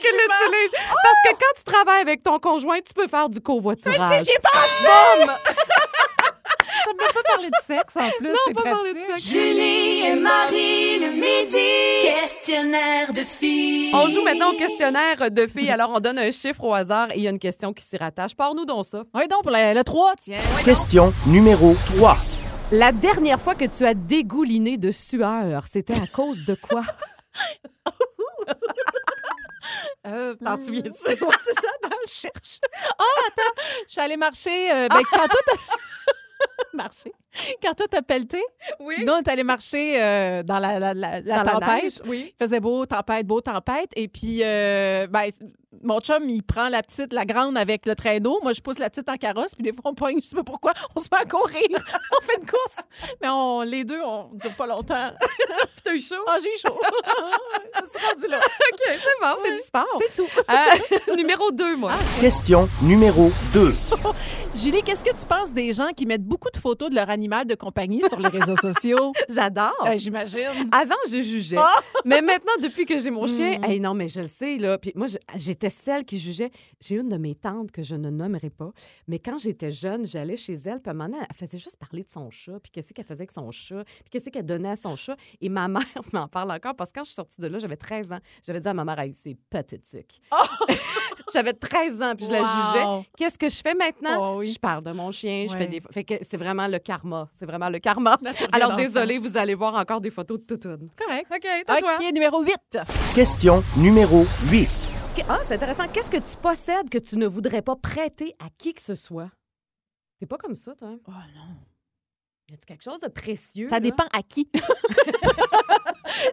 qui l'utilise. Parce que quand tu travailles avec ton conjoint, tu peux faire du covoiturage. J'y ai pensé! Ça ne m'a pas parlé de sexe en plus. c'est pas parler de pratique. Julie et Marie le midi. Questionnaire de filles. On joue maintenant au questionnaire de filles. Alors, on donne un chiffre au hasard et il y a une question qui s'y rattache. Pars-nous donc ça. Oui, donc pour le, le 3, tiens. Question numéro 3. La dernière fois que tu as dégouliné de sueur, c'était à cause de quoi? Euh, T'en souviens-tu? C'est ça, dans le cherche. Ah, attends, je suis allée marcher. euh, ben, quand toi, t'as... Quand toi, t'as pelleté, Oui. nous, on est allé marcher euh, dans la, la, la, la Dans la tempête. neige, oui. Il faisait beau, tempête, beau, tempête. Et puis, euh, ben, mon chum, il prend la petite, la grande avec le traîneau. Moi, je pousse la petite en carrosse. Puis des fois, on pogne, je sais pas pourquoi, on se met à courir. on fait une course. Mais on, les deux, on dure pas longtemps. T'as eu chaud? Ah, j'ai eu chaud. C'est rendu là. OK, c'est bon, c'est du sport. C'est tout. Euh, numéro 2, moi. Question numéro 2. Julie, qu'est-ce que tu penses des gens qui mettent beaucoup de photos de leur animal de compagnie sur les réseaux sociaux? J'adore. Euh, J'imagine. Avant, je jugeais. Ah! Mais maintenant, depuis que j'ai mon chien, Mm. hey, non, mais je le sais, là. Puis moi, j'étais celle qui jugeait. J'ai une de mes tantes que je ne nommerai pas. Mais quand j'étais jeune, j'allais chez elle, puis à un moment donné, elle faisait juste parler de son chat, puis qu'est-ce qu'elle faisait avec son chat, puis qu'est-ce qu'elle donnait à son chat. Et ma mère m'en parle encore, parce que quand je suis sortie de là, j'avais 13 ans. J'avais dit à ma mère, hey, c'est pathétique. j'avais 13 ans, puis je la jugeais. Qu'est-ce que je fais maintenant? Oh oui. Je parle de mon chien, je Ouais. fais des... Fait que c'est vraiment le karma. C'est vraiment le karma. Alors, désolé, vous allez voir encore des photos de toutounes. Correct. OK, toi. OK, numéro 8. Question numéro 8. Ah, c'est intéressant. Qu'est-ce que tu possèdes que tu ne voudrais pas prêter à qui que ce soit? T'es pas comme ça, toi. Oh non. Y a-tu quelque chose de précieux? Ça là? dépend à qui.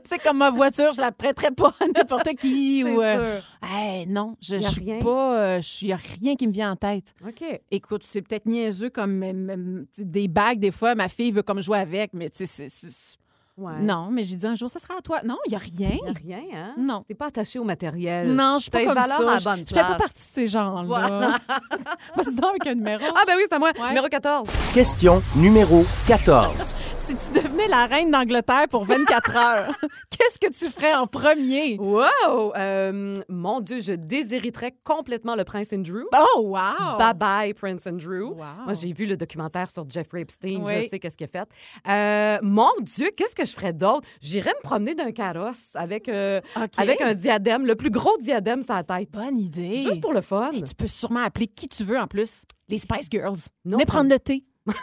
tu sais, comme ma voiture, je la prêterais pas à n'importe qui. Ou, euh, sûr. hey, non, je Y je suis pas. euh, Il n'y a rien qui me vient en tête. OK. Écoute, c'est peut-être niaiseux comme des bagues, des fois, ma fille veut comme jouer avec, mais tu sais, c'est-. Ouais. Non, mais j'ai dit un jour, ça sera à toi. Non, il n'y a rien. Y a rien, hein? Non. T'es pas attaché au matériel. Non, je suis pas comme ça. à la Je- bonne je fais pas partie de ces gens-là. Voilà. Vas-y donc avec un numéro. Ah, ben oui, c'est à moi. Ouais. Numéro 14. Question numéro 14. Si tu devenais la reine d'Angleterre pour 24 heures, qu'est-ce que tu ferais en premier? Wow! Euh, mon Dieu, je déshériterais complètement le prince Andrew. Oh, wow! Bye bye, Prince Andrew. Wow. Moi, j'ai vu le documentaire sur Jeffrey Epstein. Oui. Je sais qu'est-ce qu'il a fait. Euh, mon Dieu, qu'est-ce que je ferais d'autre? J'irais me promener d'un carrosse avec, euh, avec un diadème, le plus gros diadème sur la tête. Bonne idée. Juste pour le fun. Et tu peux sûrement appeler qui tu veux en plus. Les Spice Girls. Non, Venez prendre le thé.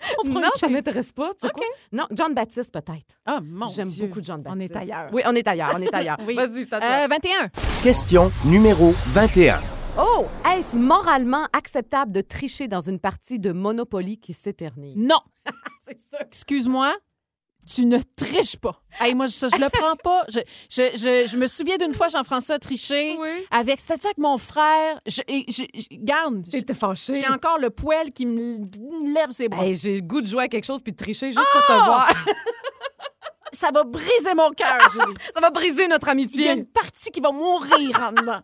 On prend Non, un ça m'intéresse pas. tu sais quoi? Non, John Baptiste, peut-être. Ah, mon J'aime Dieu. beaucoup John On Baptiste. est ailleurs. Oui, on est ailleurs, on est ailleurs. Oui. Vas-y, c'est à toi. Euh, 21. Question numéro 21. Oh, est-ce moralement acceptable de tricher dans une partie de Monopoly qui s'éternise? Non. C'est ça. Excuse-moi. Tu ne triches pas. Hey, moi, ça, je le prends pas. Je, je, je, je me souviens d'une fois, Jean-François a triché. Oui. Avec, c'était avec mon frère? Je, je, je- garde, J'étais fâchée. j'ai encore le poil qui me lève ses bras. Hey, j'ai le goût de jouer à quelque chose puis de tricher juste pour te voir. Ça va briser mon cœur, Julie. Ça va briser notre Il y a amitié. une partie qui va mourir en dedans.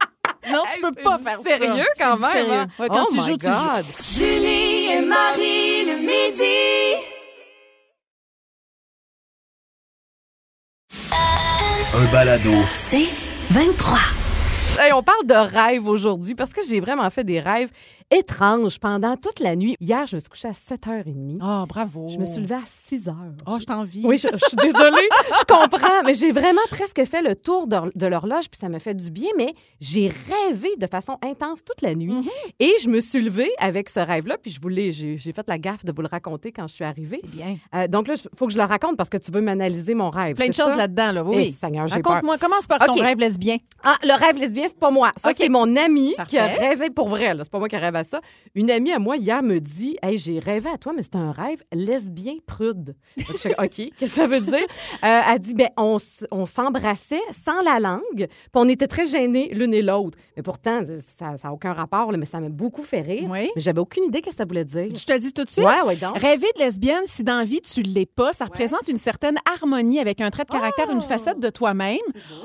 Non, tu Hey, peux pas faire ça. sérieux quand C'est du même. sérieux. hein? Ouais, quand oh tu my joues, tu joues. God. Julie et Marie le midi. Un balado. C'est 23. Hey, on parle de rêves aujourd'hui parce que j'ai vraiment fait des rêves étranges pendant toute la nuit. Hier, je me suis couchée à 7h30. Oh, bravo. Je me suis levée à 6 h. Oh, je t'envie. Oui, je, je suis désolée, je comprends, mais j'ai vraiment presque fait le tour de, de l'horloge, puis ça me fait du bien, mais j'ai rêvé de façon intense toute la nuit. Mm-hmm. Et je me suis levée avec ce rêve-là, puis je voulais, j'ai fait la gaffe de vous le raconter quand je suis arrivée. Bien. Euh, donc là, il faut que je le raconte parce que tu veux m'analyser mon rêve. Plein de choses là-dedans, là. Oui. Eh, oui. Seigneur, j'ai. Raconte-moi, commence par ton OK. rêve lesbien? Ah, le rêve lesbien, c'est pas moi. Ça, c'est mon ami qui a rêvé pour vrai. C'est pas moi qui rêve à ça. Une amie à moi, hier, me dit Hey, j'ai rêvé à toi, mais c'est un rêve lesbien prude. Donc, je OK, qu'est-ce que ça veut dire? Euh, elle dit ben, on, s'embrassait sans la langue, puis on était très gênés l'une et l'autre. Mais pourtant, ça n'a aucun rapport, là, mais ça m'a beaucoup fait rire. Oui. Mais j'avais aucune idée que ça voulait dire. Je te le dis tout de suite. Ouais, ouais, donc. Rêver de lesbienne, si dans la vie tu l'es pas, ça représente une certaine harmonie avec un trait de caractère, une facette de toi-même.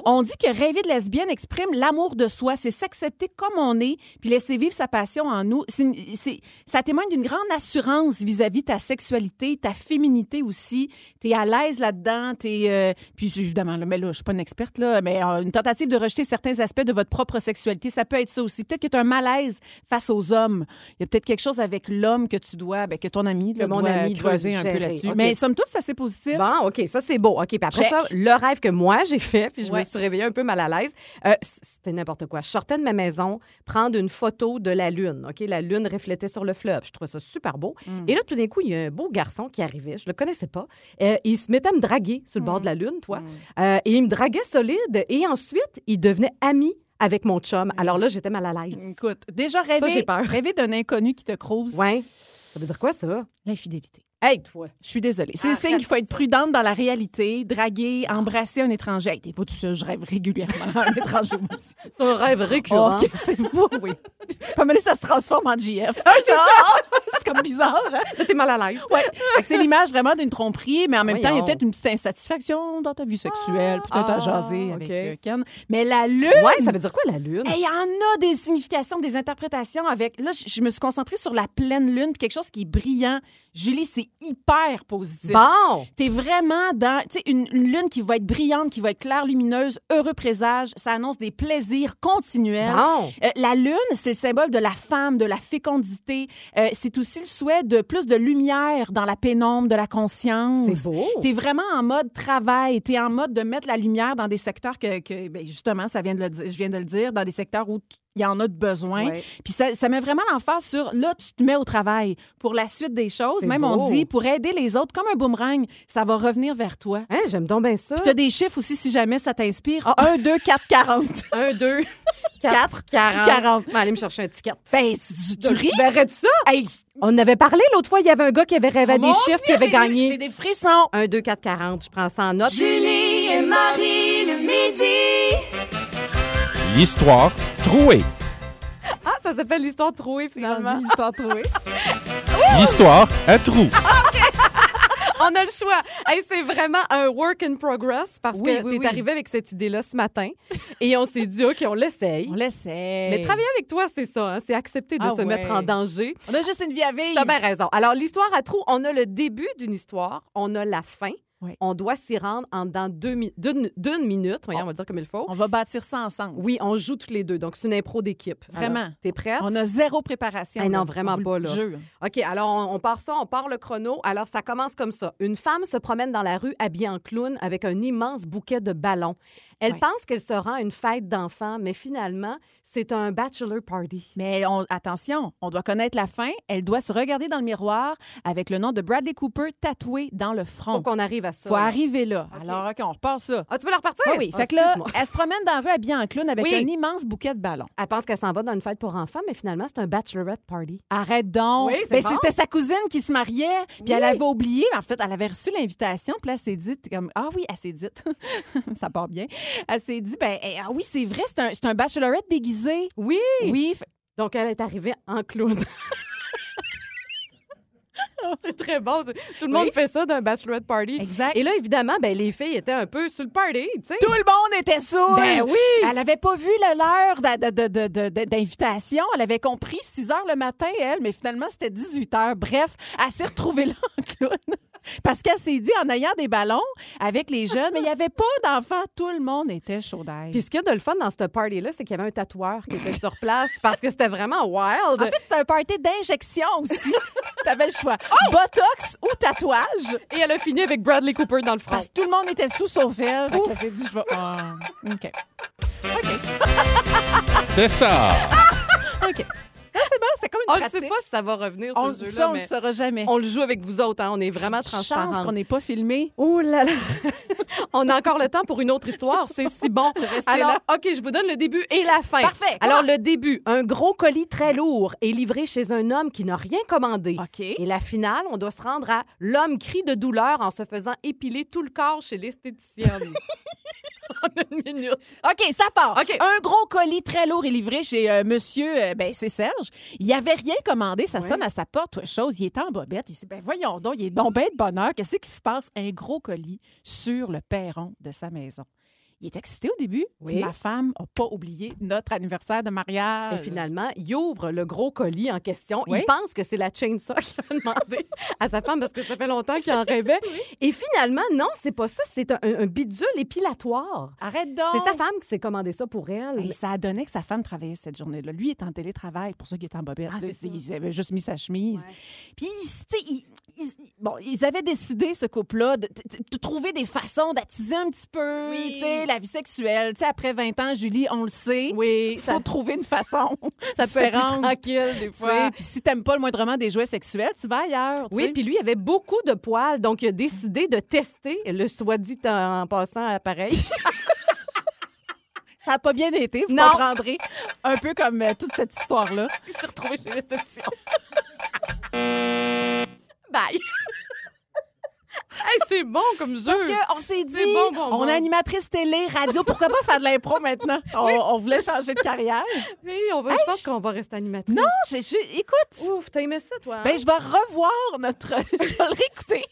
On dit que rêver de lesbienne exprime l'amour de soi, c'est s'accepter comme on est, puis laisser vivre sa passion en nous. C'est- ça témoigne d'une grande assurance vis-à-vis de ta sexualité, ta féminité aussi. Tu es à l'aise là-dedans, t'es euh, puis évidemment là, mais là je suis pas une experte là, mais euh, une tentative de rejeter certains aspects de votre propre sexualité, ça peut être ça aussi. Peut-être que tu as un malaise face aux hommes. Il y a peut-être quelque chose avec l'homme que tu dois ben, que ton ami là, mon doit ami creuser un peu là-dessus. Mais somme toute, ça c'est positif. Bon, OK, ça c'est beau. OK, puis après Check. ça, le rêve que moi j'ai fait, puis je Ouais. me suis réveillée un peu mal à l'aise, euh, c'était n'importe quoi. Je sortais de ma maison prendre une photo de la lune. OK, la lune reflétait sur le fleuve. Je trouvais ça super beau. Mm. Et là, tout d'un coup, il y a un beau garçon qui arrivait. Je le connaissais pas. Euh, il se mettait à me draguer sur le Mm. bord de la lune, toi. Euh, et il me draguait solide. Et ensuite, il devenait ami avec mon chum. Alors là, j'étais mal à l'aise. Écoute, déjà rêver, peur. rêver d'un inconnu qui te crouse, Ouais. Ça veut dire quoi, ça? l'infidélité. Hey, toi. Je suis désolée. C'est Arrête signe qu'il faut être prudente dans la réalité, draguer, embrasser un étranger. Hey, t'es pas tout seul, je rêve régulièrement à un étranger moi aussi. C'est un rêve récurrent. OK, c'est beau, oui. Pas mal, ça se transforme en GF. Ah, c'est comme bizarre, hein? Là, t'es mal à l'aise. Ouais. C'est l'image vraiment d'une tromperie, mais en même temps, il y a peut-être une petite insatisfaction dans ta vie sexuelle, peut-être à Ah, jaser avec euh, Ken. Mais la lune, Ouais, ça veut dire quoi, la lune? Hey, Il y en a des significations, des interprétations avec. Là, je, je me suis concentrée sur la pleine lune, puis quelque chose qui est brillant. Julie, c'est hyper positif. Bon! T'es vraiment dans, tu sais, une, une lune qui va être brillante, qui va être claire, lumineuse, heureux présage. Ça annonce des plaisirs continuels. Bon! Euh, la lune, c'est le symbole de la femme, de la fécondité. Euh, c'est aussi le souhait de plus de lumière dans la pénombre, de la conscience. C'est beau. T'es vraiment en mode travail. T'es en mode de mettre la lumière dans des secteurs que, que ben, justement, ça vient de le dire, je viens de le dire, dans des secteurs où il y en a de besoin. Ouais. Puis ça, ça met vraiment l'emphase sur là, tu te mets au travail pour la suite des choses. Même beau. on dit pour aider les autres comme un boomerang, ça va revenir vers toi. Hein, j'aime donc bien ça. Puis tu as des chiffres aussi si jamais ça t'inspire. 1, 2, 4, 40. 1, 2, 4, 40. 40. Je vais aller me chercher un ticket. Ben, tu, tu ris? Ben, arrête ça? Hey, On avait parlé l'autre fois, il y avait un gars qui avait rêvé à oh des chiffres qui avait des- J'ai gagné. des frissons. 1, 2, 4, 40. Je prends ça en note. Julie et Marie le midi. L'histoire trouée. Ah, ça s'appelle l'histoire trouée, finalement. l'histoire trouée. L'histoire à trous. On a le choix. Hey, c'est vraiment un work in progress parce Oui, que oui, t'es oui. arrivé avec cette idée-là ce matin et on s'est dit, OK, on l'essaye. On l'essaie. Mais travailler avec toi, c'est ça. hein, c'est accepter de Ah se ouais. mettre en danger. On a juste une vie à vivre. T'as bien raison. Alors, l'histoire à trous, on a le début d'une histoire, on a la fin. Oui. On doit s'y rendre en dans deux d'une minute. Voyons, on va dire comme il faut. On va bâtir ça ensemble. Oui, on joue tous les deux. Donc, c'est une impro d'équipe. Vraiment. T'es prête? On a zéro préparation. Eh non, vraiment On pas, le là. jure. OK, alors on, on part ça, on part le chrono. Alors, ça commence comme ça. Une femme se promène dans la rue habillée en clown avec un immense bouquet de ballons. Elle Ouais. pense qu'elle se rend à une fête d'enfants, mais finalement, c'est un bachelor party. Mais on- attention, on doit connaître la fin. Elle doit se regarder dans le miroir avec le nom de Bradley Cooper tatoué dans le front. Faut qu'on arrive à ça. Faut là. arriver là. Alors, OK, on repart ça. Ah, tu veux la repartir? Oui, oui. Ah, fait que là, elle se promène dans la rue habillée en clown avec Oui. un immense bouquet de ballons. Elle pense qu'elle s'en va dans une fête pour enfants, mais finalement, c'est un bachelorette party. Arrête donc. Oui, c'est Ben, bon. C'était sa cousine qui se mariait, puis elle avait oublié. En fait, elle avait reçu l'invitation, puis là, elle s'est dit, comme, ah oui, elle s'est dit, ça part bien. Elle s'est dit, ben, eh, ah oui, c'est vrai, c'est un, c'est un bachelorette déguisé. Oui! Oui. Fait- Donc, elle est arrivée en clown. c'est très bon. Tout le monde fait ça d'un bachelorette party. Exact. Et là, évidemment, ben, les filles étaient un peu sur le party, tu sais. Tout le monde était saoul. Ben oui! Elle avait pas vu l'heure d'invitation. Elle avait compris 6 heures le matin, elle, mais finalement, c'était 18 heures. Bref, elle s'est retrouvée là en clown. Parce qu'elle s'est dit, en ayant des ballons avec les jeunes, mais il n'y avait pas d'enfants. Tout le monde était chaud d'ail. Puis ce qu'il y a de le fun dans cette party-là, c'est qu'il y avait un tatoueur qui était sur place parce que c'était vraiment wild. En fait, c'était un party d'injection aussi. T'avais le choix. Botox ou tatouage. Et elle a fini avec Bradley Cooper dans le front. Parce que tout le monde était sous sauf elle. Fait qu'elle s'est dit, je vais... Ah, OK. C'était ça. OK. C'est bon, c'est comme une On ne sait pas si ça va revenir, On, ce jeu-là, ça, on le saura jamais. on le joue avec vous autres. hein. On est vraiment transparents. Chance qu'on n'est pas filmé. Oh là là! On a encore le temps pour une autre histoire. C'est si bon. Restez Alors, là. OK, je vous donne le début et la fin. Parfait. Alors, le début, un gros colis très lourd est livré chez un homme qui n'a rien commandé. OK. Et la finale, on doit se rendre à l'homme crie de douleur en se faisant épiler tout le corps chez l'esthéticienne. en une minute. OK, ça part. Un gros colis très lourd est livré chez euh, monsieur, euh, ben c'est Serge. Il avait rien commandé, ça sonne à sa porte, chose. Il est en bobette. Il dit, ben voyons donc, il est donc ben de bonheur. Qu'est-ce qui se passe? Un gros colis sur le perron de sa maison. Il est excité au début. Il Oui. ma femme n'a pas oublié notre anniversaire de mariage. Et finalement, il ouvre le gros colis en question. Oui. Il pense que c'est la chainsaw qu'il a demandé à sa femme parce que ça fait longtemps qu'il en rêvait. Et finalement, non, c'est pas ça. C'est un, un bidule épilatoire. Arrête donc. C'est sa femme qui s'est commandé ça pour elle. Et ça a donné que sa femme travaillait cette journée-là. Lui est en télétravail, c'est pour ça qu'il est en bobette. Ah, ça. il avait juste mis sa chemise. Puis, tu sais, ils- ils- bon, ils avaient décidé, ce couple-là, de, de- de trouver des façons d'attiser un petit peu, Oui. tu sais, la vie sexuelle. Tu sais, après 20 ans, Julie, on le sait. Oui, Il faut ça, trouver une façon ça te fait différente. tranquille des fois. Puis si t'aimes pas le moindrement des jouets sexuels, tu vas ailleurs. Oui, puis lui, il avait beaucoup de poils, donc il a décidé de tester le soit dit en passant appareil. ça a pas bien été, vous Non. comprendrez. Un peu comme euh, toute cette histoire-là. il s'est retrouvé chez l'esthéticienne. Bye. Hey, c'est bon comme jeu. Parce qu'on s'est dit, C'est bon, bon, on est animatrice télé, radio, pourquoi pas faire de l'impro maintenant? On, on voulait changer de carrière. Oui, on va, je pense qu'on va rester animatrice. Non, j'ai- j'ai- écoute, Ouf, t'as aimé ça, toi? hein? ben, je vais revoir notre... je vais le réécouter.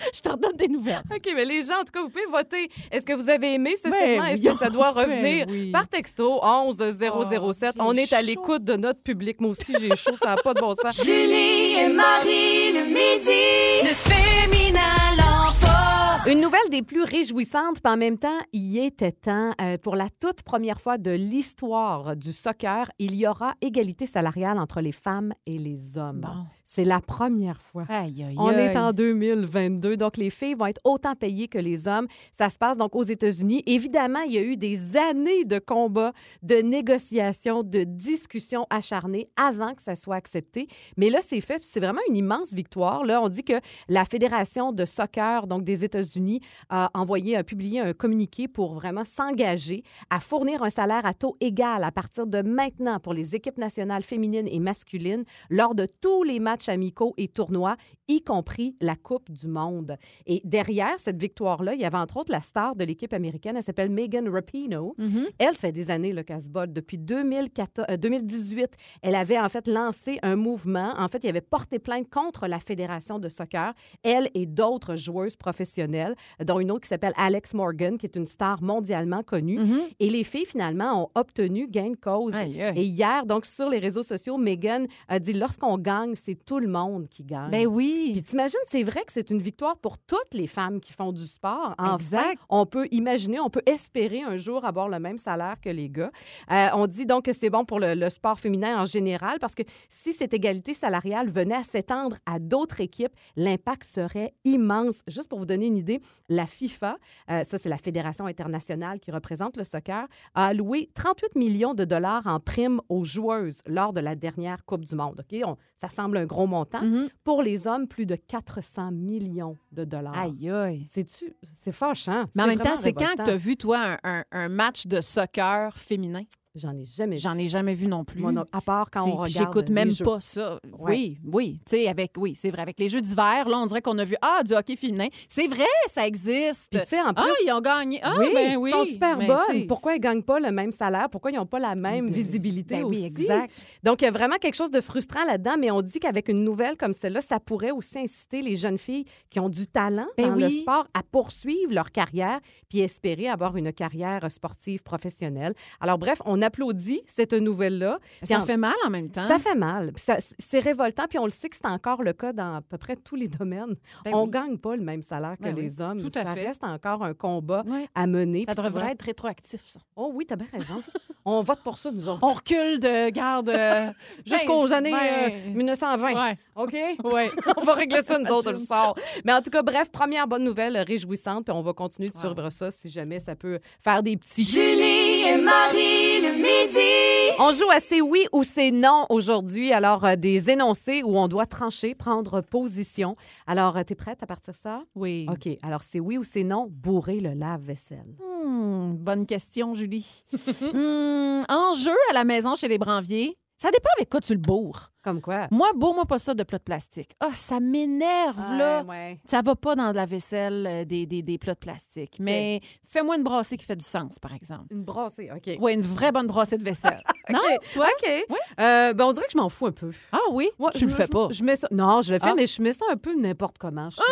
je te redonne des nouvelles. OK, mais les gens, en tout cas, vous pouvez voter. Est-ce que vous avez aimé ce Ben segment? Est-ce oui. que ça doit Ben revenir? oui. Par texto, 11 007. Oh, On est à l'écoute de notre public. Moi aussi, j'ai chaud. Ça n'a pas de bon sens. Julie et Marie le midi. Le féminin l'emporte. Une nouvelle des plus réjouissantes, puis en même temps, il était temps. Euh, pour la toute première fois de l'histoire du soccer, il y aura égalité salariale entre les femmes et les hommes. Bon. C'est la première fois. Aïe, aïe, On est en 2022, donc les filles vont être autant payées que les hommes. Ça se passe donc aux États-Unis. Évidemment, il y a eu des années de combats, de négociations, de discussions acharnées avant que ça soit accepté. Mais là, c'est fait. C'est vraiment une immense victoire. Là, on dit que la Fédération de soccer donc des États-Unis a envoyé, a publié un communiqué pour vraiment s'engager à fournir un salaire à taux égal à partir de maintenant pour les équipes nationales féminines et masculines lors de tous les matchs amicaux et tournois, y compris la Coupe du Monde. Et derrière cette victoire-là, il y avait entre autres la star de l'équipe américaine, elle s'appelle Megan Rapinoe. Elle, ça fait des années se bat. Depuis 2014, euh, 2018, elle avait en fait lancé un mouvement. En fait, il avait porté plainte contre la Fédération de soccer, elle et d'autres joueuses professionnelles, dont une autre qui s'appelle Alex Morgan, qui est une star mondialement connue. Et les filles, finalement, ont obtenu gain de cause. Et hier, donc, sur les réseaux sociaux, Megan a dit lorsqu'on gagne, c'est tout le monde qui gagne. Ben oui. Puis t'imagines, c'est vrai que c'est une victoire pour toutes les femmes qui font du sport. Enfin, Exact. on peut imaginer, on peut espérer un jour avoir le même salaire que les gars. Euh, on dit donc que c'est bon pour le, le sport féminin en général parce que si cette égalité salariale venait à s'étendre à d'autres équipes, l'impact serait immense. Juste pour vous donner une idée, la FIFA, euh, ça c'est la fédération internationale qui représente le soccer, a alloué 38 millions de dollars en primes aux joueuses lors de la dernière Coupe du Monde. OK? On- ça semble un gros montant. Mhm. Pour les hommes, plus de 400 millions de dollars. Aïe, aïe. C'est-tu, c'est fâchant. Mais en même temps, c'est quand tu as vu, toi, un, un- un match de soccer féminin? J'en ai jamais vu. J'en ai jamais vu non plus. Moi non- à part quand T'sais, on regarde. J'écoute même jeux. pas ça. Ouais. Oui, oui. Tu sais, avec, oui, c'est vrai. Avec les jeux d'hiver, là, on dirait qu'on a vu, ah, du hockey féminin. C'est vrai, ça existe. Puis tu sais, en plus, ah, ils ont gagné. Ah, oui, ben oui. ils sont super Mais, bonnes. Pourquoi ils gagnent pas le même salaire? Pourquoi ils n'ont pas la même Ben, visibilité ben oui, aussi? exact. Donc, il y a vraiment quelque chose de frustrant là-dedans, mais on dit qu'avec une nouvelle comme celle-là, ça pourrait aussi inciter les jeunes filles qui ont du talent Ben dans le oui. sport à poursuivre leur carrière puis espérer avoir une carrière sportive professionnelle. Alors, bref, on on applaudit cette nouvelle-là. Ça en- fait mal en même temps. Ça fait mal. C'est révoltant. Puis on le sait que c'est encore le cas dans à peu près tous les domaines. Ben on oui. gagne pas le même salaire que Ben oui, les hommes. tout à ça fait. reste encore un combat Ouais. à mener. Ça tu devrait vois- être rétroactif, ça. Oh oui, t'as bien raison. on vote pour ça, nous autres. On recule de garde euh, Jusqu'aux ben, années ben, euh, 1920. Ouais. OK? Ouais. on va régler ça, nous autres, le sort. Mais en tout cas, bref, première bonne nouvelle euh, réjouissante. Puis on va continuer de suivre ça si jamais ça peut faire des petits. Julie et Marie le midi. On joue à c'est oui ou c'est non aujourd'hui. Alors, euh, des énoncés où on doit trancher, prendre position. Alors, euh, t'es prête à partir ça? Oui. OK. Alors, c'est oui ou c'est non, bourrer le lave-vaisselle. Hmm, bonne question, Julie. Hmm, en jeu à la maison chez les Branviers, ça dépend avec quoi tu le bourres. Comme quoi? Moi, bourre-moi pas ça de plats de plastique. Ah, ça m'énerve, là. ouais. Ça va pas dans la vaisselle euh, des, des, des plats de plastique. Mais fais-moi une brassée qui fait du sens, par exemple. Une brassée, OK. Oui, une vraie bonne brassée de vaisselle. Non, toi? OK. Euh, ben, on dirait que je m'en fous un peu. Ah oui? Moi, tu je- le fais pas? Je mets ça. Non, je le fais, Ah. mais je mets ça un peu n'importe comment. Je suis,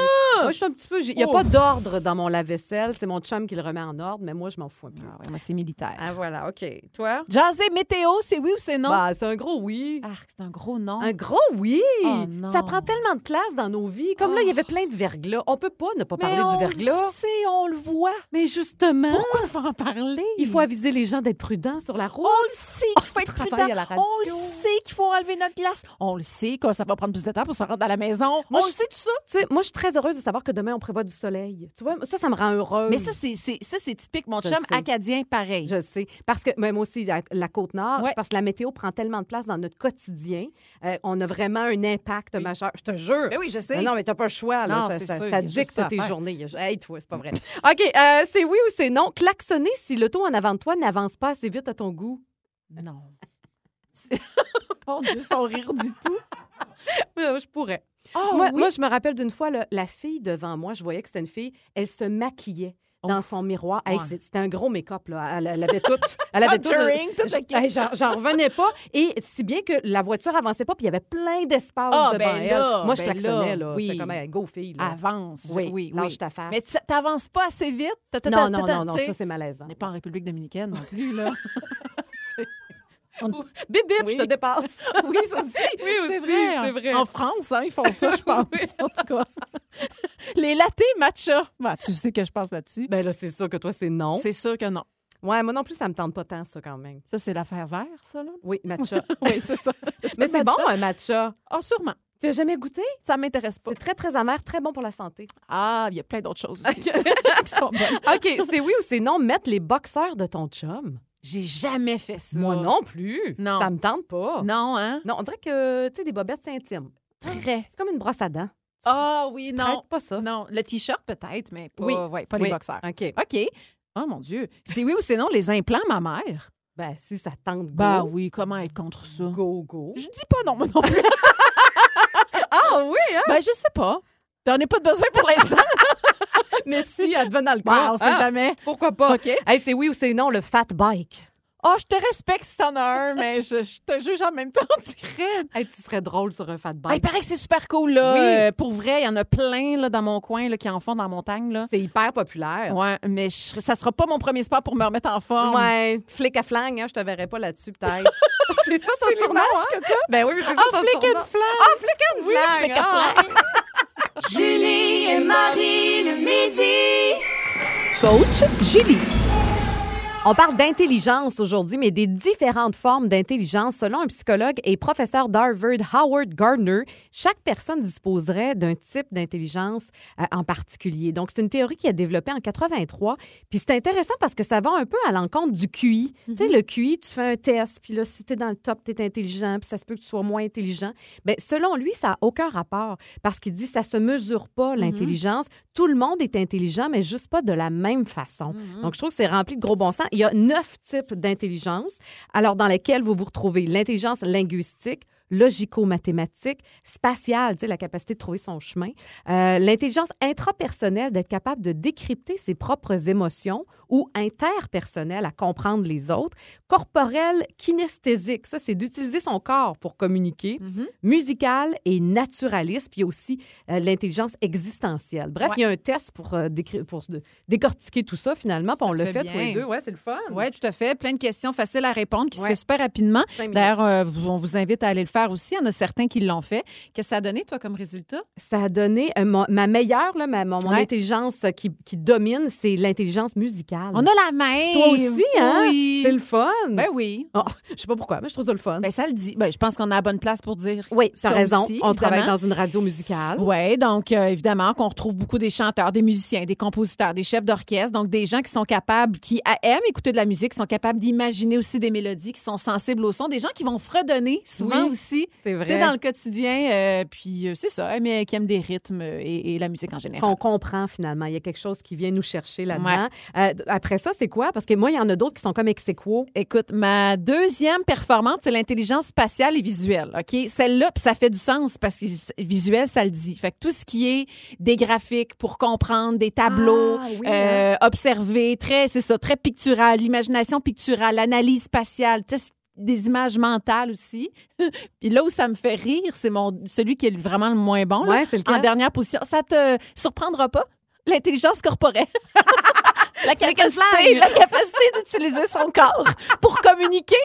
moi, je suis un petit peu. Il n'y a Oh. pas d'ordre dans mon lave-vaisselle. C'est mon chum qui le remet en ordre, mais moi, je m'en fous un peu. Ah ouais, moi, c'est militaire. Ah, voilà, OK. Toi? Jaser météo, c'est oui ou c'est non? Bah, c'est un gros oui. Ah, c'est un gros non? Un gros oui! Oh, non. ça prend tellement de place dans nos vies. Comme là, il y avait plein de verglas. On peut pas ne pas Mais parler on du verglas. le sait, on le voit. Mais justement, Pourquoi il faut en parler? il faut aviser les gens d'être prudents sur la route. On le sait qu'il faut être prudent. à la radio. On le sait qu'il faut enlever notre glace. On le sait que ça va prendre plus de temps pour se rendre à la maison. Moi, on je- le sait tout ça. Tu sais, moi, je suis très heureuse de savoir que demain, on prévoit du soleil. Tu vois, ça, ça me rend heureuse. Mais ça, c'est ça, c'est typique. Mon Je chum sais. acadien, pareil. Je sais. Parce que, même aussi, la, Côte-Nord, Ouais. c'est parce que la météo prend tellement de place dans notre quotidien. Euh, on a vraiment un impact majeur. Je te jure. Ben oui, je sais. Mais non, mais t'as pas le choix. Là. Non, ça ça- sûr, dicte tes journées. Hey, toi, c'est pas vrai. OK, euh, c'est oui ou c'est non. Klaxonner si l'auto en avant de toi n'avance pas assez vite à ton goût. Non. Mon Dieu, son rire dit tout. Euh, je pourrais. Oh, moi, oui? moi, je me rappelle d'une fois, là, la fille devant moi, je voyais que c'était une fille, elle se maquillait. Dans son miroir. Ouais. C'était un gros make-up. Là. Elle, elle avait tout. Elle avait tout. J'en j'en revenais pas. Et si bien que la voiture avançait pas, puis il y avait plein d'espace Ah, devant ben elle. là, Moi, je ben klaxonnais. là, Là, oui. C'était comme hey, go fille. Là. Avance. Oui, oui, lâche oui. ta face. Mais tu t'avances pas assez vite? Non, non, non, non, ça, c'est malaisant. On n'est pas en République dominicaine non plus, là. Bip, bip, Oui. je te dépasse. oui, ça aussi. Oui, c'est vrai. c'est vrai. En France, hein, ils font ça, je pense, en tout cas. Les latés matcha. Bah, tu sais que je pense là-dessus. Ben là, c'est sûr que toi, c'est non. C'est sûr que non. Ouais, moi non plus, ça me tente pas tant, ça, quand même. Ça, c'est l'affaire vert, ça, là? Oui, matcha. Oui, c'est ça. Mais c'est bon, un matcha. Ah, sûrement. Tu as jamais goûté? Ça m'intéresse pas. C'est très, très amer, très bon pour la santé. Ah, il y a plein d'autres choses aussi qui sont bonnes. OK, c'est oui ou c'est non, mettre les boxeurs de ton chum? J'ai jamais fait ça. Moi non plus. Non. Ça me tente pas. Non, hein? Non, on dirait que, tu sais, des bobettes, c'est intime. Très. C'est comme une brosse à dents. Ah oui, Tu non. pas ça. Non, le T-shirt peut-être, mais pas, Oui. ouais, pas Oui. les boxeurs. OK. OK. Oh mon Dieu. C'est oui ou c'est non les implants, ma mère? Ben, si ça tente, go. Bah oui, comment être contre ça? Go, go. Je dis pas non, moi non plus. Ah oui, hein? ben, je sais pas. T'en as pas de besoin pour l'instant. Mais si, elle devait dans le cas. on sait Ah, jamais. Pourquoi pas? OK. Hey, c'est oui ou c'est non, le fat bike? Oh, je te respecte si t'en as un, mais je, je te juge en même temps, on dirait. Hey, tu serais drôle sur un fat Ah, il bike. paraît que c'est super cool, là. Oui. Euh, pour vrai, il y en a plein là, dans mon coin là, qui en font dans la montagne. Là. c'est hyper populaire. Ouais, mais je ça sera pas mon premier sport pour me remettre en forme. Ouais, flic à flingue, hein, je te verrais pas là-dessus, peut-être. c'est ça ton C'est surnom, hein? que t'as? Ben oui, c'est ça Ah, ton flic surnom. and. Ah, flic and Oui, flag. flic and ah. Julie et Marie le midi. Coach Julie. On parle d'intelligence aujourd'hui, mais des différentes formes d'intelligence. Selon un psychologue et professeur d'Harvard, Howard Gardner, chaque personne disposerait d'un type d'intelligence euh, en particulier. Donc, c'est une théorie qui a développée en 83. Puis c'est intéressant parce que ça va un peu à l'encontre du QI. Tu sais, le QI, tu fais un test, puis là, si tu es dans le top, tu es intelligent, puis ça se peut que tu sois moins intelligent. Bien, selon lui, ça n'a aucun rapport parce qu'il dit ça se mesure pas, l'intelligence. Tout le monde est intelligent, mais juste pas de la même façon. Donc, je trouve que c'est rempli de gros bon sens. Il y a neuf types d'intelligence, alors dans lesquels vous vous retrouvez. L'intelligence linguistique, logico-mathématique, spatiale, la capacité de trouver son chemin, euh, l'intelligence intrapersonnelle, d'être capable de décrypter ses propres émotions ou interpersonnelle, à comprendre les autres, corporelle, kinesthésique, ça, c'est d'utiliser son corps pour communiquer, musical et naturaliste, puis aussi euh, l'intelligence existentielle. Bref, Ouais. il y a un test pour, euh, pour décortiquer tout ça, finalement, puis on Ça le fait fait tous les deux. Ouais, c'est le fun. Oui, tout à fait. Plein de questions faciles à répondre qui se fait super rapidement. D'ailleurs, on vous invite à aller le faire aussi. Il y en a certains qui l'ont fait. Qu'est-ce que ça a donné, toi, comme résultat? Ça a donné euh, mon- ma meilleure, là, ma, mon, mon Ouais. intelligence euh, qui, qui domine, c'est l'intelligence musicale. On a la même. Toi aussi, hein? Oui. C'est le fun. Ben oui. Oh, je sais pas pourquoi, mais je trouve ça le fun. Ben, ça le dit. Ben, je pense qu'on a la bonne place pour dire. oui, t'as raison. aussi, on travaille dans une radio musicale. Oui, donc euh, évidemment qu'on retrouve beaucoup des chanteurs, des musiciens, des compositeurs, des chefs d'orchestre, donc des gens qui sont capables, qui aiment écouter de la musique, qui sont capables d'imaginer aussi des mélodies, qui sont sensibles au son, des gens qui vont fredonner souvent Oui, aussi, C'est tu sais, vrai. dans le quotidien. euh, puis euh, c'est ça, mais qui aiment des rythmes et, et la musique en général. qu'on comprend finalement. Il y a quelque chose qui vient nous chercher là-dedans. Euh, après ça, c'est quoi? Parce que moi, il y en a d'autres qui sont comme ex aequo. Écoute, ma deuxième performante, c'est l'intelligence spatiale et visuelle. OK? Celle-là, puis ça fait du sens parce que visuel, ça le dit. Fait que tout ce qui est des graphiques pour comprendre, des tableaux, Ah, oui, euh, observer, très, c'est ça, très pictural, l'imagination picturale, l'analyse spatiale, tu des images mentales aussi. Puis là où ça me fait rire, c'est mon celui qui est vraiment le moins bon. là. Ouais, c'est lequel? En dernière position, ça te surprendra pas? L'intelligence corporelle. la capacité, la capacité d'utiliser son corps pour communiquer,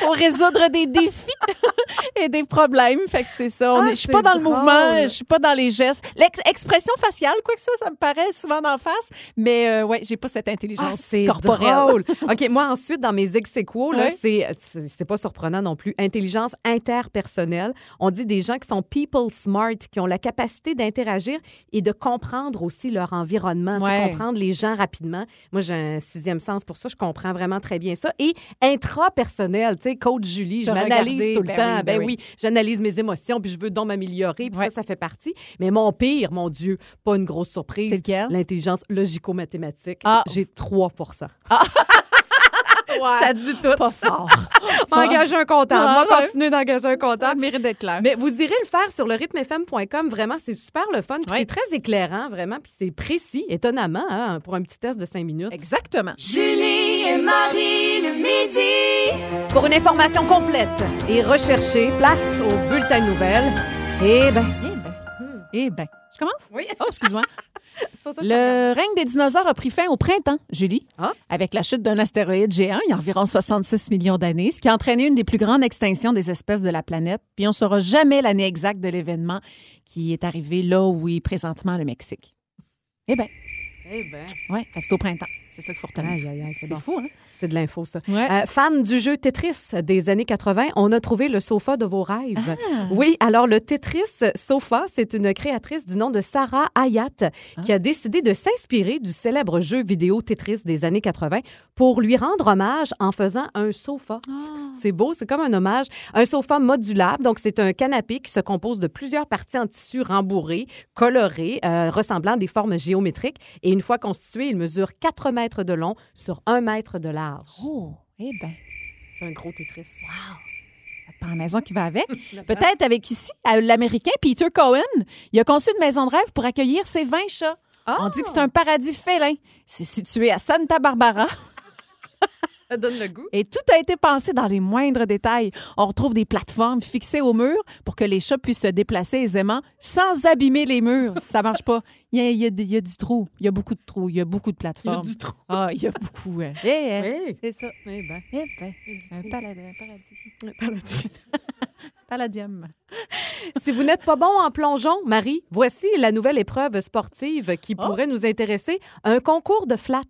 pour résoudre des défis et des problèmes. Fait que c'est ça. On Ah, est- je suis pas dans le mouvement, je suis pas dans les gestes. L'expression faciale, quoi que ça, ça me paraît souvent d'en face. Mais euh, ouais, j'ai pas cette intelligence Ah, c'est corporelle. drôle. OK, moi, ensuite, dans mes ex là, Ouais. c'est, c'est pas surprenant non plus. Intelligence interpersonnelle. On dit des gens qui sont people smart, qui ont la capacité d'interagir et de comprendre aussi leur environnement, Ouais. comprendre les gens rapidement. Moi, j'ai un sixième sens pour ça. Je comprends vraiment très bien ça. Et intrapersonnel, tu sais, coach Julie, je m'analyse tout le ben temps. oui, ben ben oui, j'analyse mes émotions, puis je veux donc m'améliorer, puis Ouais. ça, ça fait partie. Mais mon pire, mon Dieu, pas une grosse surprise. C'est lequel? L'intelligence logico-mathématique. Ah. J'ai 3 Ça dit tout. Pas fort. Engager un comptable. Moi, ouais. continuer d'engager un Ça comptable. mérite d'être clair. Mais vous irez le faire sur le rythmefm.com. Vraiment, c'est super le fun. C'est très éclairant, vraiment. Puis c'est précis, étonnamment, hein, pour un petit test de 5 minutes. Exactement. Julie et Marie le midi. Pour une information complète et recherchée, place au bulletin de nouvelles. Eh bien, Eh ben. Eh ben. Je commence? Oui. Oh, excuse-moi. Le règne des dinosaures a pris fin au printemps, Julie, Ah. avec la chute d'un astéroïde géant il y a environ 66 millions d'années, ce qui a entraîné une des plus grandes extinctions des espèces de la planète. Puis on ne saura jamais l'année exacte de l'événement qui est arrivé là où est présentement le Mexique. Eh bien, Eh bien. que c'est au printemps. C'est ça qu'il faut retenir. C'est bon. fou, hein? C'est de l'info, ça. Ouais. Euh, fan du jeu Tetris des années 80, on a trouvé le sofa de vos rêves. Ah. Oui, alors le Tetris Sofa, c'est une créatrice du nom de Sarah Hayat Ah. qui a décidé de s'inspirer du célèbre jeu vidéo Tetris des années 80 pour lui rendre hommage en faisant un sofa. Ah. C'est beau, c'est comme un hommage. Un sofa modulable, donc c'est un canapé qui se compose de plusieurs parties en tissu rembourré, coloré, euh, ressemblant à des formes géométriques. Et une fois constitué, il mesure 4 mètres de long sur 1 mètre de large. Oh, eh bien. Un gros Tetris. Pas la maison qui va avec. Peut-être avec ici, l'Américain Peter Cohen. Il a conçu une maison de rêve pour accueillir ses 20 chats. On dit que c'est un paradis félin. C'est situé à Santa Barbara. Ça donne le goût. Et tout a été pensé dans les moindres détails. On retrouve des plateformes fixées au mur pour que les chats puissent se déplacer aisément sans abîmer les murs. Ça marche pas. Il y a, il y a- il y a du trou. Il y a beaucoup de trous. Il y a beaucoup de plateformes. du trou. Ah, il y a beaucoup. euh, eh, eh, Oui. C'est ça. Eh ben. Eh ben, un un paradis. Palladium. Si vous n'êtes pas bon en plongeon, Marie, voici la nouvelle épreuve sportive qui pourrait nous intéresser, un concours de flat.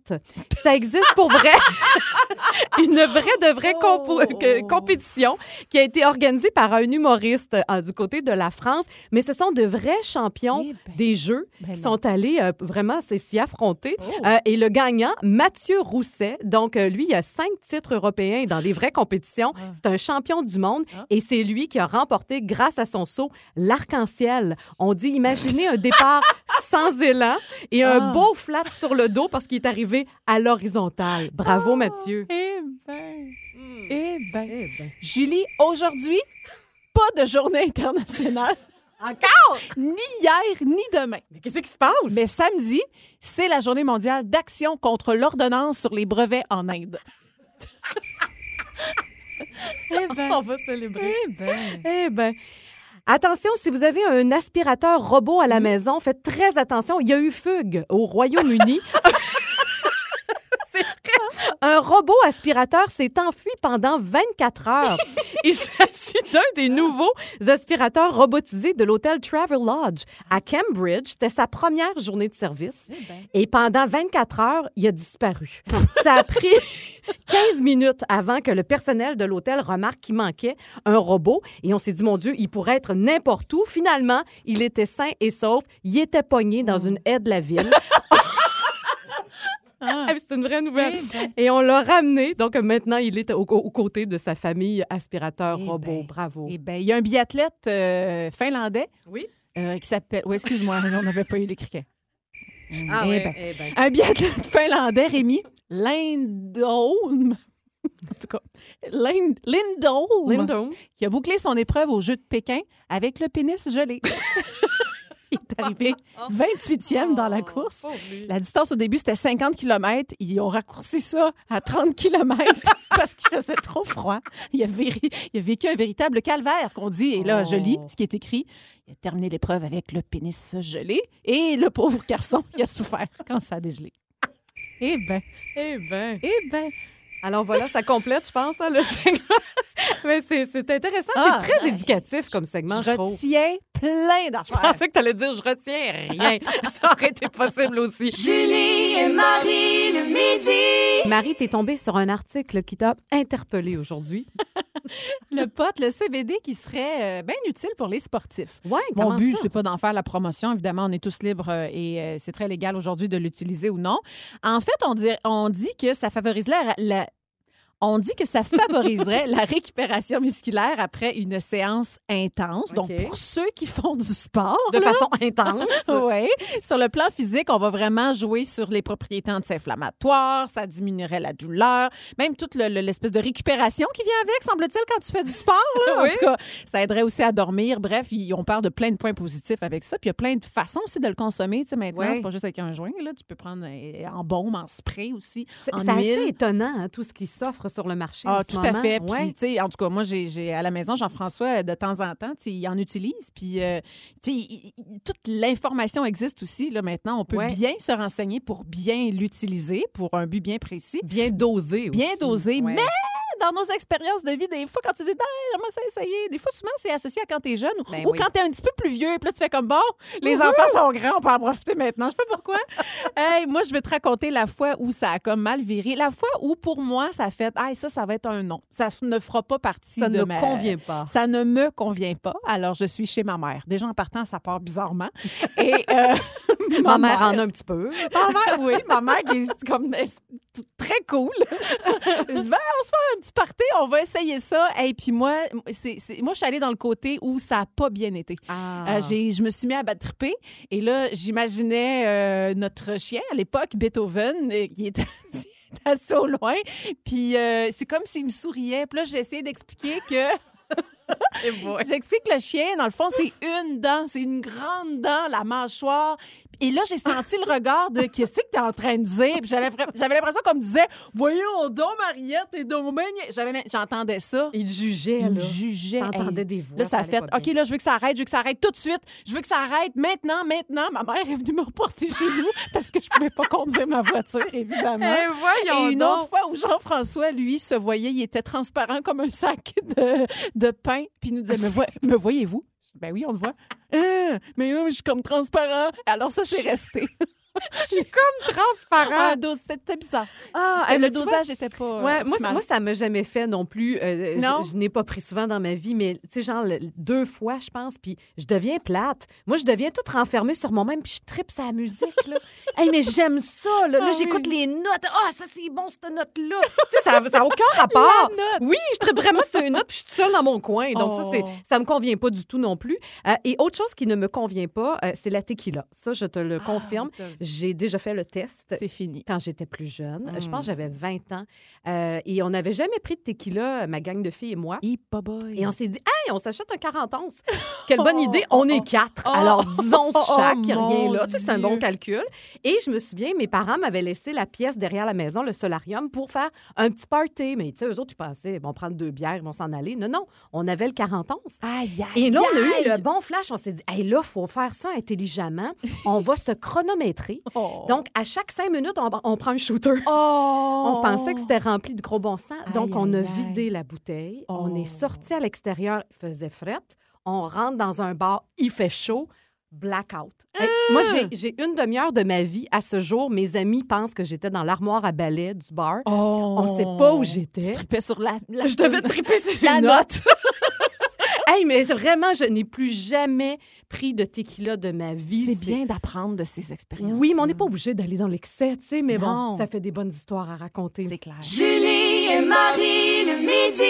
Ça existe pour vrai. Une vraie de vraie que- compétition qui a été organisée par un humoriste euh, du côté de la France, mais ce sont de vrais champions Eh ben. des jeux Ben qui. Sont allés euh, vraiment s'y affronter. Euh, et le gagnant, Mathieu Rousset, donc euh, lui, il a cinq titres européens dans des vraies compétitions. C'est un champion du monde et c'est lui qui a remporté, grâce à son saut, l'arc-en-ciel. On dit, imaginez un départ sans élan et un Ah. beau flat sur le dos parce qu'il est arrivé à l'horizontale. Bravo, Mathieu. Eh ben. Eh ben. Eh ben. Julie, aujourd'hui, pas de journée internationale. Encore? Ni hier, ni demain. Mais qu'est-ce qui se passe? Mais samedi, c'est la journée mondiale d'action contre l'ordonnance sur les brevets en Inde. Eh ben, on va célébrer. Eh ben. Eh ben. Attention, si vous avez un aspirateur robot à la maison, faites très attention. Il y a eu fugue au Royaume-Uni. Un robot aspirateur s'est enfui pendant 24 heures. Il s'agit d'un des nouveaux aspirateurs robotisés de l'hôtel Travel Lodge à Cambridge. C'était sa première journée de service. Et pendant 24 heures, il a disparu. Ça a pris 15 minutes avant que le personnel de l'hôtel remarque qu'il manquait un robot. Et on s'est dit, mon Dieu, il pourrait être n'importe où. Finalement, il était sain et sauf. Il était pogné dans une haie de la ville. Ah, C'est une vraie nouvelle. Et on l'a ramené. Donc maintenant, il est au- aux côtés de sa famille aspirateur Eh robot. ben, Bravo. Eh bien, il y a un biathlète euh, finlandais Oui. euh, qui s'appelle. Oui, excuse-moi, on n'avait pas eu les criquets. Ah Eh ben. eh ben. Un biathlète finlandais, Rémi Lindholm. En tout cas, Lind- Lindholm, Lindholm. qui a bouclé son épreuve au Jeu de Pékin avec le pénis gelé. il est arrivé 28e dans la course. Pauvre lui. La distance au début, c'était 50 km. Ils ont raccourci ça à 30 km parce qu'il faisait trop froid. Il a, véri- il a vécu un véritable calvaire, qu'on dit. Et là, je lis ce qui est écrit. Il a terminé l'épreuve avec le pénis gelé. Et le pauvre garçon, il a souffert quand ça a dégelé. Eh ben, Eh ben. eh ben. Alors voilà, ça complète, je pense, hein, le segment. Mais c'est c'est intéressant. Ah, c'est très ouais. éducatif comme segment, je, je trouve. retiens plein Je d'affaires. pensais que tu allais dire je retiens rien. ça aurait été possible aussi. Julie et Marie le midi. Marie, t'es tombée sur un article qui t'a interpellée aujourd'hui. Le pot, le CBD qui serait euh, bien utile pour les sportifs. Ouais, Mon but, c'est pas d'en faire la promotion. Évidemment, on est tous libres euh, et euh, c'est très légal aujourd'hui de l'utiliser ou non. En fait, on dit, on dit que ça favorise la, la- on dit que ça favoriserait la récupération musculaire après une séance intense. Donc, pour ceux qui font du sport, De là, façon intense. oui. Sur le plan physique, on va vraiment jouer sur les propriétés anti-inflammatoires, ça diminuerait la douleur, même toute le- le- l'espèce de récupération qui vient avec, semble-t-il, quand tu fais du sport. Là. Oui. En tout cas, ça aiderait aussi à dormir. Bref, on parle de plein de points positifs avec ça. Puis il y a plein de façons aussi de le consommer. Tu sais, maintenant, c'est pas juste avec un joint. Là. Tu peux prendre euh, en baume, en spray aussi, C'est assez étonnant, hein, tout ce qui s'offre sur le marché. Ah, en ce tout à fait. Puis, tu sais, en tout cas, moi, j'ai à la maison, Jean-François, de temps en temps, tu sais, il en utilise. Puis, euh, tu sais, toute l'information existe aussi. Là, maintenant, on peut Ouais. bien se renseigner pour bien l'utiliser, pour un but bien précis. Bien dosé aussi. Bien dosé, Ouais. mais dans nos expériences de vie, des fois, quand tu dis, ben, j'aimerais ça essayer, des fois, souvent, c'est associé à quand t'es jeune ou, Ben ou oui. quand t'es un petit peu plus vieux. Puis là, tu fais comme, bon, les enfants sont grands, on peut en profiter maintenant. Je sais pas pourquoi. hey, moi, je vais te raconter la fois où ça a comme mal viré. La fois où, pour moi, ça a fait, ah, ça, ça va être un non. Ça ne fera pas partie Ça de ne ma... convient pas. Ça ne me convient pas. Alors, je suis chez ma mère. Déjà, en partant, ça part bizarrement. Et euh, Ma mère en a un petit peu. Ma mère, oui, ma mère qui est comme très cool. Elle se dit, Ben, on se fait un petit party, on va essayer ça. Et puis moi, c'est, moi, je suis allée dans le côté où ça n'a pas bien été. Ah. Euh, j'ai, je me suis mis à battre. Et là, j'imaginais euh, notre chien à l'époque, Beethoven, euh, qui était assis- assis au loin. Puis euh, c'est comme s'il me souriait. Puis là, j'ai essayé d'expliquer que. J'explique que le chien, dans le fond, c'est une dent, c'est une grande dent, la mâchoire. Et là, j'ai senti le regard de qu'est-ce que t'es en train de dire? J'avais l'impression qu'on me disait, voyons donc, Mariette, t'es donc J'entendais ça. Il jugeait, Il là. jugeait. T'entendais Hey, des voix, Là, ça a fait, OK, là, je veux que ça arrête, je veux que ça arrête tout de suite. Je veux que ça arrête maintenant, maintenant. Ma mère est venue me reporter chez nous parce que je pouvais pas conduire ma voiture, évidemment. Eh, voyons Et une donc. autre fois où Jean-François, lui, se voyait, il était transparent comme un sac de, de pain, puis il nous disait, me voyez-vous? Ben oui, on le voit. Ah, mais oui, je suis comme transparent. Alors ça, c'est resté. Je suis comme transparent. Ah, c'était bizarre. Ah, le dosage était pas euh, Ouais, moi, ça m'a jamais fait non plus. Euh, je- Non? Je, n'ai pas pris souvent dans ma vie, mais tu sais, genre le- deux fois, je pense, puis je deviens plate. Moi, je deviens toute renfermée sur moi-même, puis je tripe sa musique, là. hey, mais j'aime ça, là. Là, Ah j'écoute oui. les notes. Ah, ça, c'est bon, cette note-là. tu sais, ça n'a aucun rapport. Oui, je tripe vraiment sur une note, puis je suis seule dans mon coin. Donc, ça, c'est, Oh. ça me convient pas du tout non plus. Euh, et autre chose qui ne me convient pas, euh, c'est la tequila. Ça, je te le Ah, confirme. J'ai déjà fait le test C'est fini. quand j'étais plus jeune. Je Mm. pense que j'avais 20 ans. Euh, et on n'avait jamais pris de tequila, ma gang de filles et moi. Boy. Et on s'est dit, hey, on s'achète un 40 onces. Quelle bonne Oh, idée. oh, On est oh. quatre. Oh. Alors, disons Oh, chaque, mon rien là. C'est un bon calcul. Et je me souviens, mes parents m'avaient laissé la pièce derrière la maison, le solarium, pour faire un petit party. Mais tu sais, eux autres, ils pensaient, ils vont prendre deux bières, ils vont s'en aller. Non, non, on avait le 40 onces. Aïe, aïe, Et là, on a eu aïe. le bon flash. On s'est dit, hey, là, il faut faire ça intelligemment. On va se chronométrer. Oh. Donc, à chaque cinq minutes, on, on prend un shooter. Oh. On pensait que c'était rempli de gros bon sens. Donc, on a aïe, vidé la bouteille. On Oh. est sorti à l'extérieur. Il faisait fret. On rentre dans un bar. Il fait chaud. Blackout. Hey, Moi, j'ai- une demi-heure de ma vie. À ce jour, mes amis pensent que j'étais dans l'armoire à balai du bar. Oh. On sait pas où j'étais. Tu tripais sur la, la- Je devais triper sur la note. Hey, mais vraiment, je n'ai plus jamais pris de tequila de ma vie. C'est bien d'apprendre de ces expériences. Oui, mais on n'est pas obligé d'aller dans l'excès, tu sais. Mais Non. bon, ça fait des bonnes histoires à raconter. C'est clair. Julie et Marie le midi.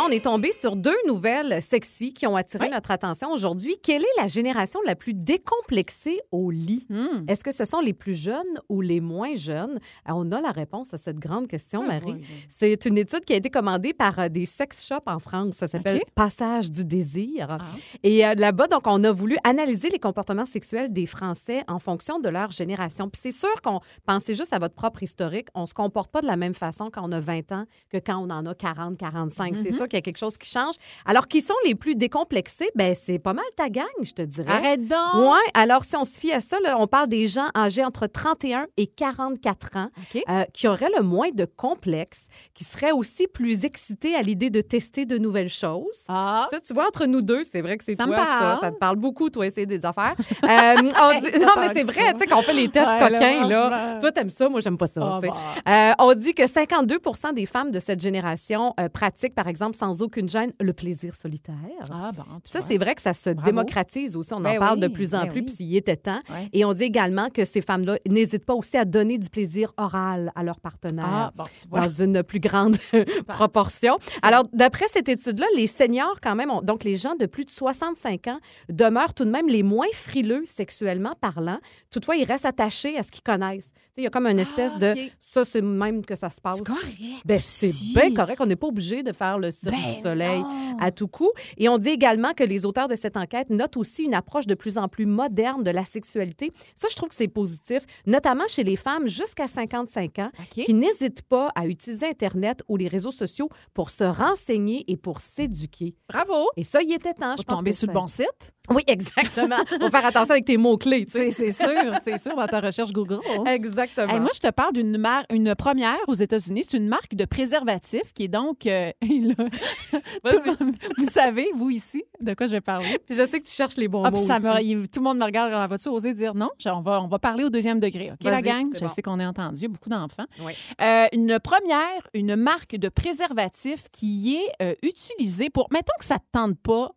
On est tombé sur deux nouvelles sexy qui ont attiré notre attention aujourd'hui. Quelle est la génération la plus décomplexée au lit? Hmm. Est-ce que ce sont les plus jeunes ou les moins jeunes? Euh, On a la réponse à cette grande question, Ah, Marie. C'est une étude qui a été commandée par euh, des sex shops en France. Ça s'appelle. Passage du désir. Ah. Et euh, là-bas, donc, on a voulu analyser les comportements sexuels des Français en fonction de leur génération. Puis c'est sûr qu'on pensez juste à votre propre historique. On se comporte pas de la même façon quand on a 20 ans que quand on en a 40, 45. C'est sûr qu'il y a quelque chose qui change. Alors, qui sont les plus décomplexés? Ben, c'est pas mal ta gang, je te dirais. Arrête donc. Oui, alors si on se fie à ça, là, on parle des gens âgés entre 31 et 44 ans OK. euh, qui auraient le moins de complexes, qui seraient aussi plus excités à l'idée de tester de nouvelles choses. Ah. Ça, tu vois, entre nous deux, c'est vrai que c'est Ça toi, me ça. parle. Ça te parle beaucoup, toi, essayer des affaires. Euh, on dit- non, mais c'est vrai, tu sais, qu'on fait les tests Ouais, là, coquins, là. franchement. Toi, t'aimes ça, moi, j'aime pas ça. Sais. bah. Euh, on dit que 52% des femmes de cette génération euh, pratiquent, par exemple, sans aucune gêne, le plaisir solitaire. Ah, bon. Ça, c'est vrai que ça se Bravo. démocratise aussi. On en Ben parle de plus en ben plus, oui. puis s'il était temps. Ouais. Et on dit également que ces femmes-là n'hésitent pas aussi à donner du plaisir oral à leur partenaire. Ah, bon. Dans une plus grande proportion. Alors, d'après cette étude-là, les seniors, quand même, ont- donc les gens de plus de 65 ans, demeurent tout de même les moins frileux sexuellement parlant. Toutefois, ils restent attachés à ce qu'ils connaissent. Il y a comme une espèce Ah, de OK. ça, c'est même que ça se passe. C'est correct. Ben, c'est bien correct. On n'est pas obligé de faire le cirque Ben du soleil non. à tout coup. Et on dit également que les auteurs de cette enquête notent aussi une approche de plus en plus moderne de la sexualité. Ça, je trouve que c'est positif, notamment chez les femmes jusqu'à 55 ans qui n'hésitent pas à utiliser Internet ou les réseaux sociaux pour se renseigner et pour s'éduquer. Bravo. Et ça, il était temps, je tomber que sur le bon site. Oui, exactement. Faut faire attention avec tes mots-clés. C'est c'est sûr, c'est sûr dans ta recherche Google. Exactement. Hey, moi, je te parle d'une mar- une première aux États-Unis. C'est une marque de préservatif qui est donc. euh, là, tout- vous savez, vous ici, de quoi je vais parler. Puis je sais que tu cherches les bons Ah, mots me- il- tout le monde me regarde. ah, Vas-tu oser dire non? On, va, on va parler au deuxième degré. OK, la gang? Je bon. sais qu'on est entendu. A beaucoup d'enfants. Oui. Euh, une première, une marque de préservatif qui est euh, utilisée pour. Mettons que ça ne te tente pas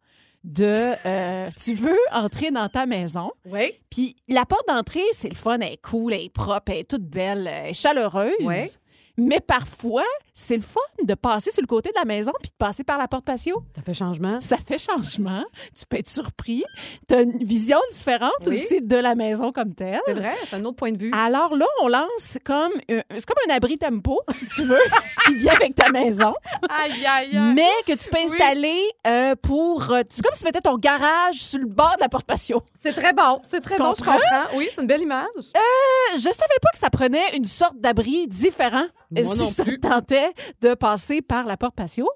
de. euh, tu veux entrer dans ta maison. Oui. Puis la porte d'entrée, c'est le fun, elle est cool, elle est propre, elle est toute belle, elle est chaleureuse. Ouais. Mais parfois, c'est le fun de passer sur le côté de la maison puis de passer par la porte patio. Ça fait changement. Ça fait changement. Tu peux être surpris. Tu as une vision différente Oui. aussi de la maison comme telle. C'est vrai, c'est un autre point de vue. Alors là, on lance comme un- c'est comme un abri tempo, si tu veux, qui vient avec ta maison, Aïe, aïe, mais que tu peux installer euh, pour. euh, C'est comme si tu mettais ton garage sur le bord de la porte patio. C'est très bon. C'est très Tu bon, je comprends? Oui, c'est une belle image. Je savais pas que ça prenait une sorte d'abri différent Moi si non ça plus. te tentait de passer par la porte patio.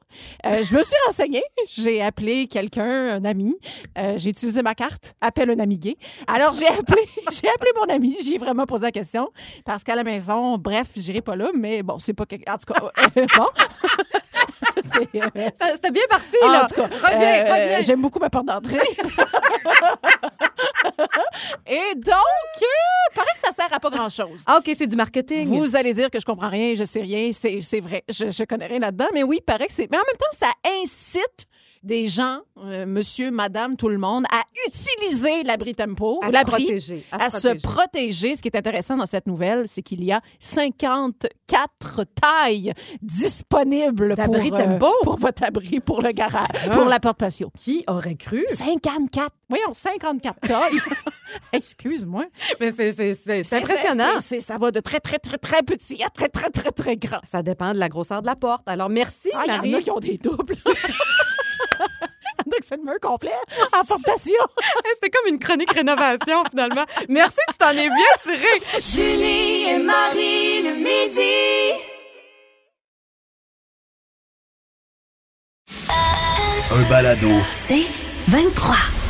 Euh, je me suis renseignée. J'ai appelé quelqu'un, un ami. Euh, j'ai utilisé ma carte. Appelle un ami gay. Alors, j'ai appelé, j'ai appelé mon ami. J'ai vraiment posé la question. Parce qu'à la maison, bref, j'irai pas là, mais bon, c'est pas quelque... En tout cas, euh, bon. C'est, euh, C'était bien parti, ah, là. en tout cas, reviens, euh, reviens. J'aime beaucoup ma porte d'entrée. Et donc, euh, paraît que ça sert à pas grand-chose. Ah, OK, c'est du marketing. Vous allez dire que je comprends rien, je sais rien, c'est c'est vrai, je, je connais rien là-dedans, mais oui, paraît que c'est. Mais en même temps, ça incite des gens, euh, monsieur, madame, tout le monde, à utiliser l'abri tempo, À se protéger. à, se protéger. Ce qui est intéressant dans cette nouvelle, c'est qu'il y a 54 tailles disponibles pour, euh, tempo? pour votre abri, pour le garage, pour la porte patio. Qui aurait cru? 54. Voyons, 54 tailles. Excuse-moi. Mais c'est, impressionnant. Ça va de très, très, très, très petit à très, très, très, très grand. Ça dépend de la grosseur de la porte. Alors, merci, Ah, il y en Marie. a qui ont des doubles. Que c'est le mur complet en portation. C'était comme une chronique rénovation, finalement. Merci, tu t'en es bien tiré. Julie et Marie le midi. Un balado. C'est 23.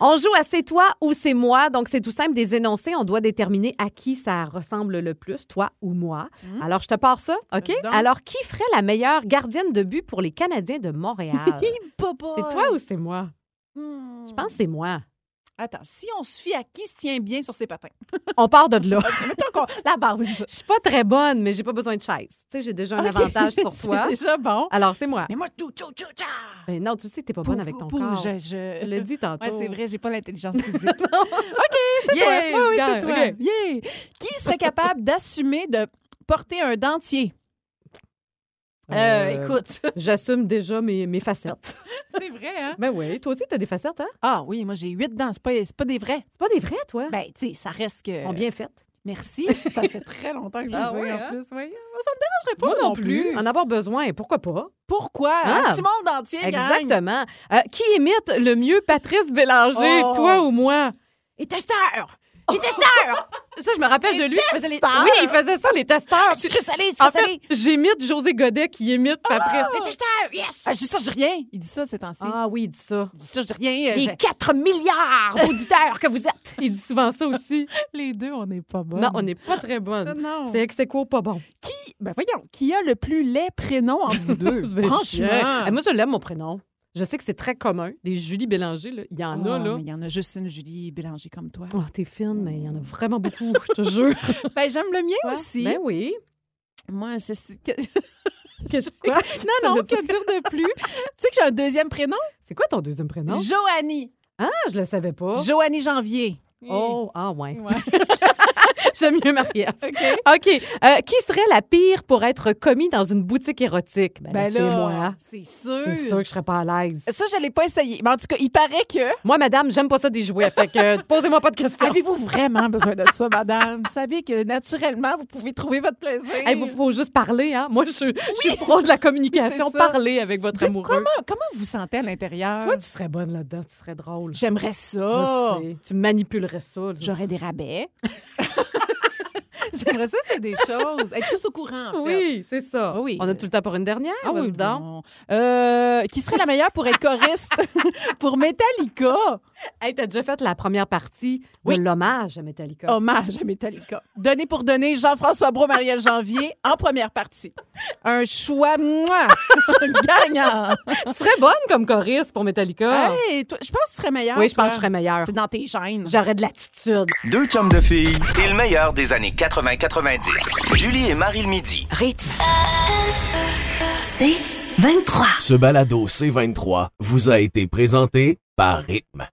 On joue à C'est toi ou c'est moi. Donc, c'est tout simple des énoncés. On doit déterminer à qui ça ressemble le plus, toi ou moi. Alors, je te pars ça, OK? Alors, qui ferait la meilleure gardienne de but pour les Canadiens de Montréal? c'est toi ou c'est moi? Hmm. Je pense que c'est moi. Attends, si on se fie à qui se tient bien sur ses patins? On part de là. Mettons la base. Je suis pas très bonne, mais j'ai pas besoin de chaise. Tu sais, j'ai déjà un avantage sur toi. C'est déjà bon. Alors, c'est moi. Mais moi, tout, tout, tout, tout. Mais non, tu sais que t'es pas bonne avec ton Pou, corps. Je, je... Tu l'as dit tantôt. Ouais, c'est vrai, j'ai pas l'intelligence physique. Yeah, toi. Oui, c'est toi. OK. Yeah. Qui serait capable d'assumer de porter un dentier? Euh, Euh, écoute. J'assume déjà mes, mes facettes. c'est vrai, hein? Ben oui, toi aussi, t'as des facettes, hein? Ah oui, moi, j'ai huit dents. C'est pas, c'est pas des vrais. C'est pas des vrais, toi? Ben, tu sais, ça reste que. Sont bien faites. Merci. ça fait très longtemps que je les Ah ai, ouais, en hein? plus. Oui. Ça me dérangerait pas. Moi non plus. En avoir besoin, pourquoi pas? Pourquoi? Ah. Assumons le dentier. Exactement. Euh, qui imite le mieux Patrice Bélanger, Oh. toi ou moi? Et testeur! Et testeur! Ça, je me rappelle de lui. il faisait les- testeurs. Oui, il faisait ça, les testeurs. Sucré salé, sucré salé! j'imite José Godet qui imite Patrice. Les testeurs, yes! Ah, je dis ça, je rien. Il dit ça ces temps-ci. Ah oui, il dit ça. Il dit ça, je dis rien. Les Je- 4 milliards d'auditeurs que vous êtes. Il dit souvent ça aussi. Les deux, on n'est pas bons. Non, on n'est pas très bonne. Non. C'est ex pas bon. Qui, ben voyons, qui a le plus laid prénom entre vous deux? Franchement. Eh, moi, je l'aime, mon prénom. Je sais que c'est très commun. Des Julie Bélanger, là. il y en Ah, a, là. mais il y en a juste une Julie Bélanger comme toi. Oh, t'es fine, mais il y en a vraiment beaucoup, je te jure. Ben, j'aime le mien aussi. Ben oui. Moi, c'est... que- Qu'est-ce- Quoi? Non, non, que dire de plus? tu sais que j'ai un deuxième prénom? C'est quoi ton deuxième prénom? Joanie. Ah, je le savais pas. Joanie Janvier. Oh, ah ouais. Ouais. J'aime mieux Marie-Ève. OK. Euh, qui serait la pire pour être commis dans une boutique érotique? Ben, Ben c'est moi. C'est sûr. C'est sûr que je serais pas à l'aise. Ça, je l'ai pas essayé. Mais en tout cas, il paraît que... Moi, madame, j'aime pas ça des jouets. Fait que posez-moi pas de questions. Avez-vous vraiment besoin de ça, madame? Vous savez que naturellement, vous pouvez trouver votre plaisir. Il vous faut juste parler, hein? Moi, je, je suis pro de la communication. Parler avec votre Dites, amoureux. comment, comment vous sentez à l'intérieur? Toi, tu serais bonne là-dedans. Tu serais drôle. J'aimerais Je ça. sais. Tu manipulerais ça. J'aurais des rabais. J'aimerais ça, c'est des choses. Être tous au courant, en fait. Oui, c'est ça. Ah oui. On a tout le temps pour une dernière? Ah oui, donc. bon. Euh, qui serait la meilleure pour être choriste? Pour Metallica? Hey, t'as déjà fait la première partie Oui. de l'hommage à Metallica. Hommage à Metallica. Donné pour donner, Jean-François Brault, Marielle Janvier en première partie. Un choix mouah, gagnant. Tu serais bonne comme choriste pour Metallica. Hey, toi, je pense que tu serais meilleure. oui, je pense que je serais meilleure. C'est dans tes gènes. J'aurais de l'attitude. Deux chums de filles et le meilleur des années 80-90. Julie et Marie le midi. Rythme. C'est 23. Ce balado C23 vous a été présenté par Rythme.